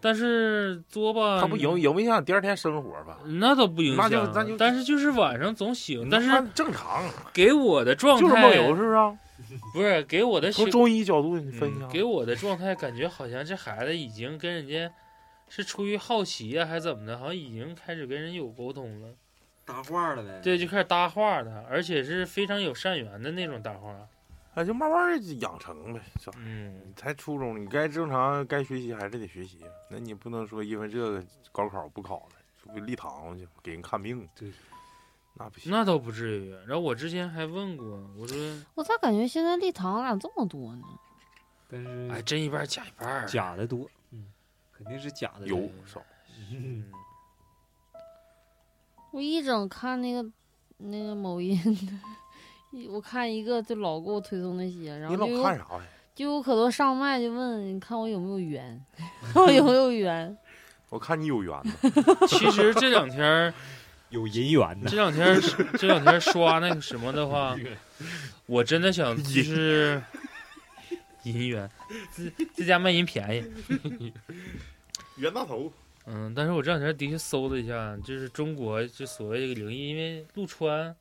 但是作吧，他不影影不影响第二天生活吧？那倒不影响，那就那就但是就是晚上总醒，但是正常，给我的状态就是梦游，是不是啊？<laughs> 不是给我的从中医角度你分析给我的状态感觉好像这孩子已经跟人家是出于好奇呀、还是怎么的，好像已经开始跟人有沟通了。搭话了呗。对，就开始搭话了，而且是非常有善缘的那种搭话。哎，就慢慢养成呗，是吧？嗯，你才初中，你该正常该学习还是得学习，那你不能说因为这个高考不考了，出去立堂去给人看病，对，那不行。那倒不至于。然后我之前还问过，我说，我咋感觉现在立堂咋这么多呢？但是哎，真一半假一半。假的多，嗯，肯定是假的有。少，嗯嗯，我一整看那个那个某音的，一我看一个就老给我推送那些，然你老后就有看啥呀？就有可多上麦就问你看我有没有缘，看 <laughs> 我有没有缘。<laughs> 我看你有缘呢。<laughs> 其实这两天儿，有银元呢这，两天儿，这两天刷那个什么的话，我真的想就是银元，自自家卖银便宜。冤大头，嗯，但是我这两天的确搜了一下，就是中国就所谓这个灵异，因为陆川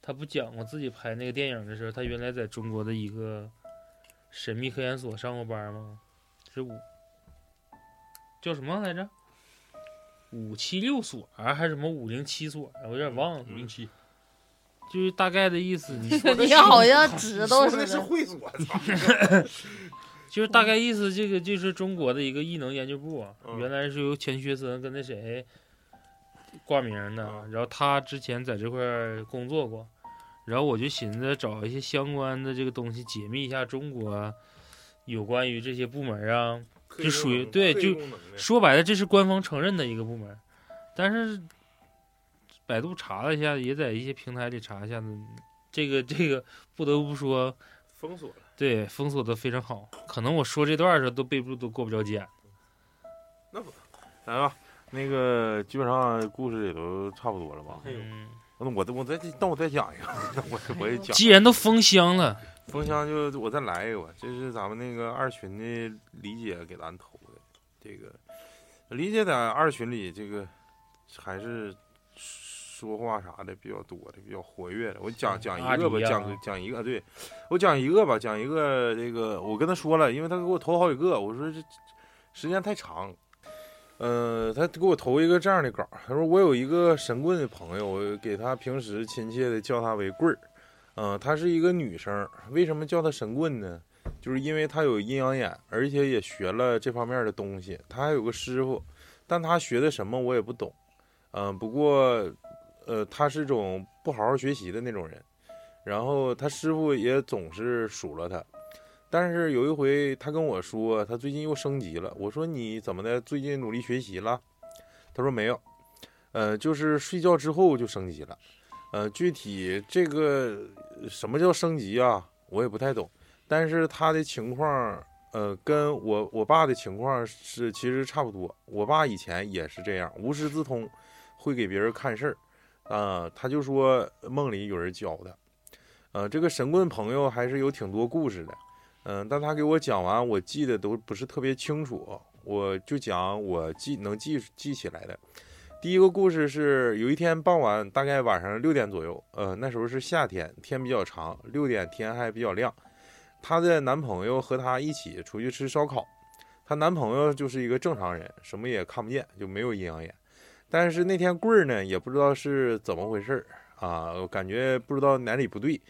他不讲过自己拍那个电影的时候，他原来在中国的一个神秘科研所上过班吗？是五叫什么来着？五七六所啊还是什么五零七所啊？我有点忘了，五零七，就是大概的意思。<laughs> 你你好像知道说的是。会所 <laughs> <laughs> 就是大概意思，这个就是中国的一个异能研究部啊，嗯原来是由钱学森跟那谁挂名的，嗯然后他之前在这块儿工作过，然后我就寻思找一些相关的这个东西解密一下中国有关于这些部门啊，就属于对就说白了这是官方承认的一个部门，但是百度查了一下，也在一些平台里查一下子，这个这个不得不说。封锁了。对，封锁的非常好。可能我说这段的时候都背不住，都过不着检。来吧，那个基本上故事也都差不多了吧？嗯，那我我再那我再讲一个，<laughs> 我我也讲。既然都封箱了，封箱就我再来一个吧，这是咱们那个二群的李姐给咱投的，这个李姐在二群里这个还是说话啥的比较多的，比较活跃的。我讲讲一个吧，讲讲一个，对我讲一个吧，讲一个这个我跟他说了，因为他给我投好几个，我说这时间太长。呃，他给我投一个这样的稿儿，他说我有一个神棍的朋友，我给他平时亲切的叫他为棍儿。嗯、她是一个女生，为什么叫她神棍呢？就是因为她有阴阳眼，而且也学了这方面的东西。她还有个师傅，但她学的什么我也不懂。嗯、不过，呃，她是种不好好学习的那种人。然后她师傅也总是数落她。但是有一回，他跟我说，他最近又升级了。我说你怎么的？最近努力学习了？他说没有，呃，就是睡觉之后就升级了。呃，具体这个什么叫升级啊？我也不太懂。但是他的情况，呃，跟我我爸的情况是其实差不多。我爸以前也是这样，无师自通，会给别人看事儿。啊、他就说梦里有人教他。呃，这个神棍朋友还是有挺多故事的。嗯、但他给我讲完，我记得都不是特别清楚，我就讲我记能记记起来的。第一个故事是有一天傍晚，大概晚上六点左右，呃，那时候是夏天，天比较长，六点天还比较亮。她的男朋友和她一起出去吃烧烤，她男朋友就是一个正常人，什么也看不见，就没有阴阳眼。但是那天棍儿呢，也不知道是怎么回事啊，感觉不知道哪里不对，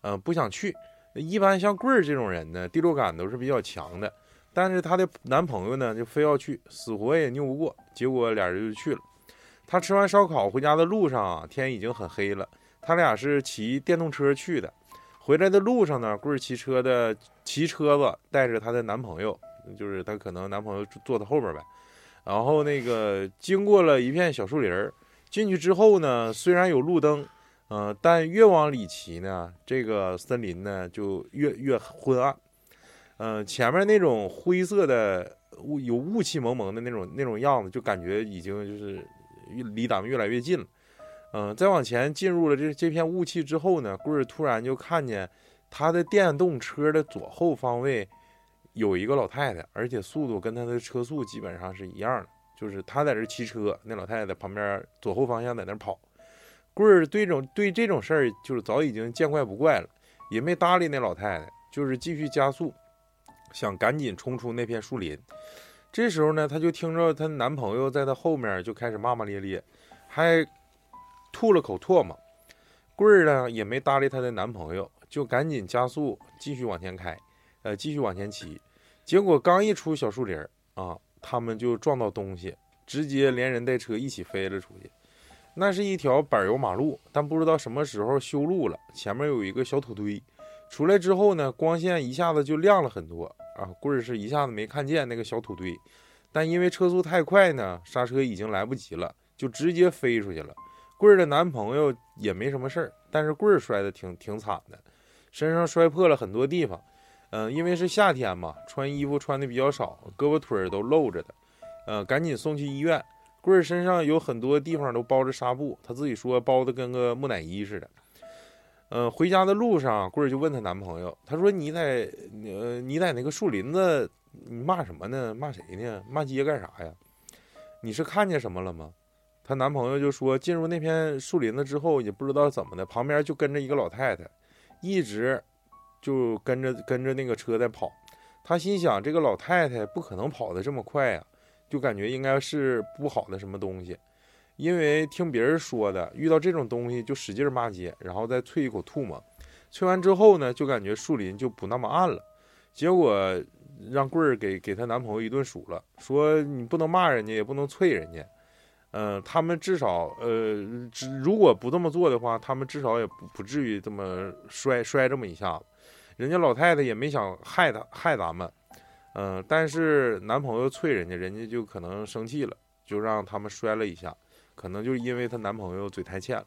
呃，不想去。一般像棍儿这种人呢，第六感都是比较强的，但是她的男朋友呢，就非要去，死活也拗不过，结果俩人就去了。他吃完烧烤回家的路上啊，天已经很黑了。他俩是骑电动车去的，回来的路上呢，棍儿骑车的骑车子带着她的男朋友，就是她可能男朋友坐在后边呗，然后那个经过了一片小树林儿，进去之后呢，虽然有路灯，呃，但越往里骑呢，这个森林呢就越越昏暗。呃，前面那种灰色的雾有雾气蒙蒙的那种那种样子，就感觉已经就是离咱们越来越近了。嗯、再往前进入了这这片雾气之后呢，棍儿突然就看见他的电动车的左后方位有一个老太太，而且速度跟他的车速基本上是一样的，就是他在这骑车，那老太太在旁边左后方向在那跑。棍儿对这种对这种事儿就是早已经见怪不怪了，也没搭理那老太太，就是继续加速，想赶紧冲出那片树林。这时候呢，她就听着她男朋友在她后面就开始骂骂咧咧，还吐了口唾沫。棍儿呢也没搭理她的男朋友，就赶紧加速继续往前开，呃，继续往前骑。结果刚一出小树林儿啊，他们就撞到东西，直接连人带车一起飞了出去。那是一条柏油马路，但不知道什么时候修路了，前面有一个小土堆。出来之后呢，光线一下子就亮了很多啊！棍儿是一下子没看见那个小土堆，但因为车速太快呢，刹车已经来不及了，就直接飞出去了。棍儿的男朋友也没什么事儿，但是棍儿摔得挺挺惨的，身上摔破了很多地方。嗯、因为是夏天嘛，穿衣服穿的比较少，胳膊腿儿都露着的，呃，赶紧送去医院。棍儿身上有很多地方都包着纱布，他自己说包的跟个木乃伊似的。呃，回家的路上，棍儿就问她男朋友，他说：“你在呃，你在那个树林子，你骂什么呢？骂谁呢？骂街干啥呀？你是看见什么了吗？”她男朋友就说：“进入那片树林子之后，也不知道怎么的，旁边就跟着一个老太太，一直就跟着跟着那个车在跑。他心想，这个老太太不可能跑得这么快呀、就感觉应该是不好的什么东西。”因为听别人说的，遇到这种东西就使劲骂街，然后再啐一口唾沫，啐完之后呢，就感觉树林就不那么暗了。结果让棍儿给给她男朋友一顿数了，说你不能骂人家，也不能啐人家。嗯、他们至少呃，只如果不这么做的话，他们至少也不不至于这么摔摔这么一下子。人家老太太也没想害他害咱们，嗯、但是男朋友催人家，人家就可能生气了，就让他们摔了一下。可能就是因为她男朋友嘴太欠了。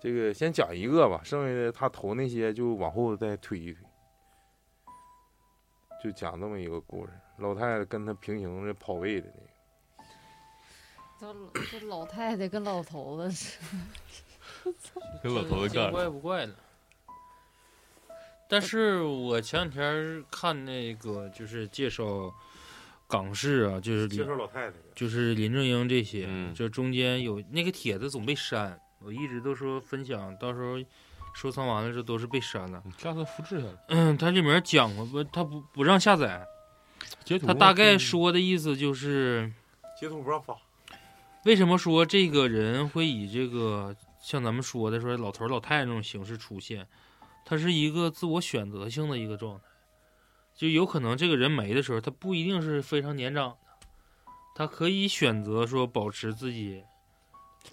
这个先讲一个吧，剩下的她投那些就往后再推一推，就讲这么一个故事。老太太跟她平行着跑位的那个，这这老太太跟老头子似跟老头子见干怪不怪了。但是我前两天看那个就是介绍港式啊，就是介林绍老太太。就是林正英这些，嗯这中间有那个帖子总被删，我一直都说分享，到时候收藏完了之后都是被删了。你下次复制下来，嗯，它里面讲过不，它不不让下载，截图。它大概说的意思就是。截图不让发，为什么说这个人会以这个像咱们说的说老头儿老太太那种形式出现？他是一个自我选择性的一个状态，就有可能这个人没的时候，他不一定是非常年长的，他可以选择说保持自己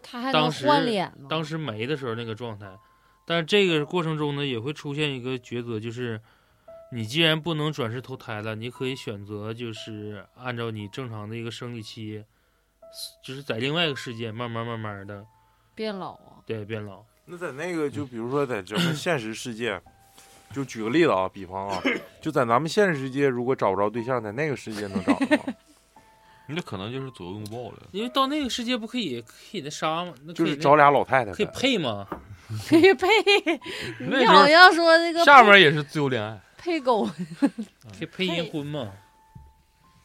他还能当时换脸吗？当时没的时候那个状态。但是这个过程中呢，也会出现一个抉择，就是你既然不能转世投胎了，你可以选择就是按照你正常的一个生理期，就是在另外一个世界慢慢慢慢的变老啊！对变老。那在那个就比如说在咱们现实世界，就举个例子啊，比方啊，<laughs> 就在咱们现实世界，如果找不着对象，在那个世界能找着吗？<laughs> 那可能就是左右拥抱了。因为到那个世界不可以可以那啥吗？那可以那就是找俩老太太可以。配吗？<laughs> 可以配，那时候你好像说那个下面也是自由恋爱，配狗，可以配阴婚吗？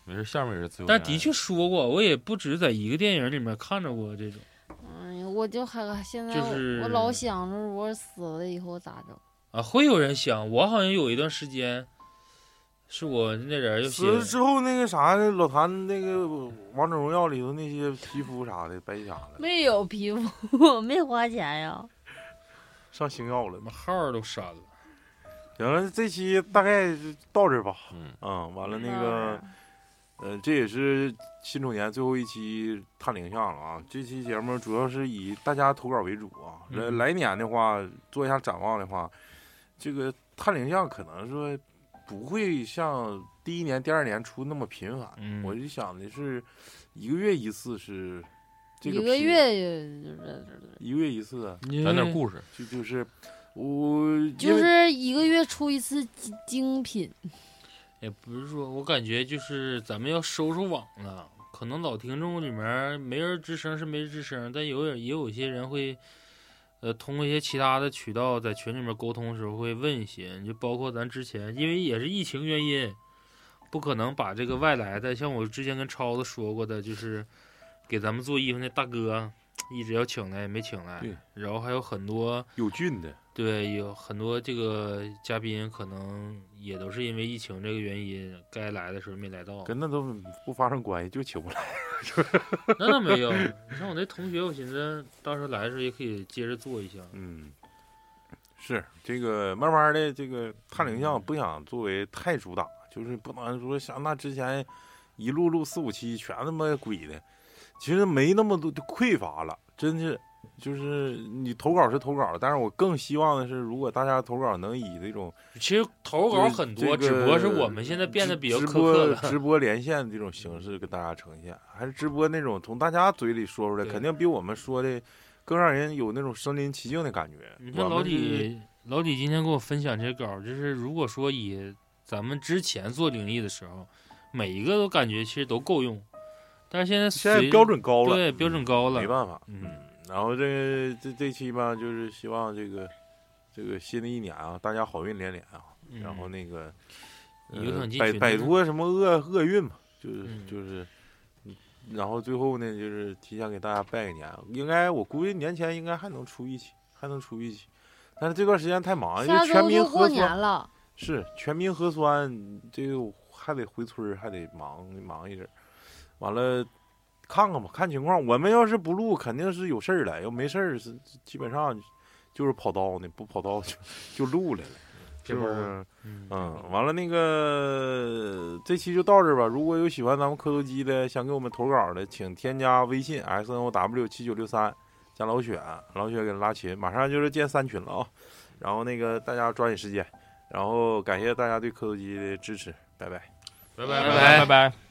没事，下面也是自由恋爱。但的确说过，我也不止在一个电影里面看着过这种。嗯，我就还现在就是我老想着我死了以后咋整？啊，会有人想，我好像有一段时间，是我那人死了之后，那个啥，老谭那个王者荣耀里头那些皮肤啥的白瞎了，没有皮肤，我没花钱呀。上星耀了什。么号儿都删了。行了，这期大概就到这儿吧。嗯，嗯，完了那个，呃，这也是辛丑年最后一期探灵像了啊。这期节目主要是以大家投稿为主啊。来、嗯来年的话，做一下展望的话，这个探灵像可能说不会像第一年、第二年出那么频繁，嗯我就想的是一个月一次是这个一个月就是一个月一次啊，讲点故事，就就是我就是一个月出一次精精品，也不是说，我感觉就是咱们要收收网了。可能老听众里面没人吱声是没人吱声，但有也也有一些人会，呃，通过一些其他的渠道在群里面沟通的时候会问一些，就包括咱之前，因为也是疫情原因，不可能把这个外来的，像我之前跟超子说过的，就是给咱们做衣服那大哥 <tsk> 一直要请来也没请来，然后还有很多有菌的，对，有很多这个嘉宾可能也都是因为疫情这个原因，该来的时候没来到。跟那都不发生关系，就请不来。<laughs> 那倒没有，你像我那同学，我寻思到时候来的时候也可以接着做一下。嗯，是这个慢慢的这个探灵像不想作为太主打，就是不能说像那之前一路录四五期全他妈鬼的，其实没那么多的匮乏了，真是。就是你投稿是投稿，但是我更希望的是，如果大家投稿能以这种其实投稿很多，这个只不过是我们现在变得比较苛刻。直播连线这种形式跟大家呈现，还是直播那种从大家嘴里说出来，肯定比我们说的更让人有那种身临其境的感觉。你看老李，老李今天跟我分享这些稿，就是如果说以咱们之前做灵异的时候，每一个都感觉其实都够用，但是现在现在标准高了，对标准高了没，办法。嗯嗯，然后这这这期吧，就是希望这个这个新的一年啊，大家好运连连啊，嗯。然后那个呃摆摆脱什么厄厄运嘛，就是嗯。就是。嗯然后最后呢，就是提前给大家拜个年，应该我估计年前应该还能出一期，还能出一期，但是这段时间太忙，因为全周就过民核酸了，是全民核酸，这个还得回村儿，还得忙忙一阵儿，完了看看吧，看情况。我们要是不录，肯定是有事儿了；要没事儿，是基本上就是跑刀呢，不跑刀就就录来了，是不是？嗯嗯，完了那个这期就到这儿吧。如果有喜欢咱们磕头机的，想给我们投稿的，请添加微信 s n o w 七九六三，加老雪，老雪给拉群，马上就是建三群了啊。然后那个大家抓紧时间，然后感谢大家对磕头机的支持，拜拜拜。拜拜拜拜拜。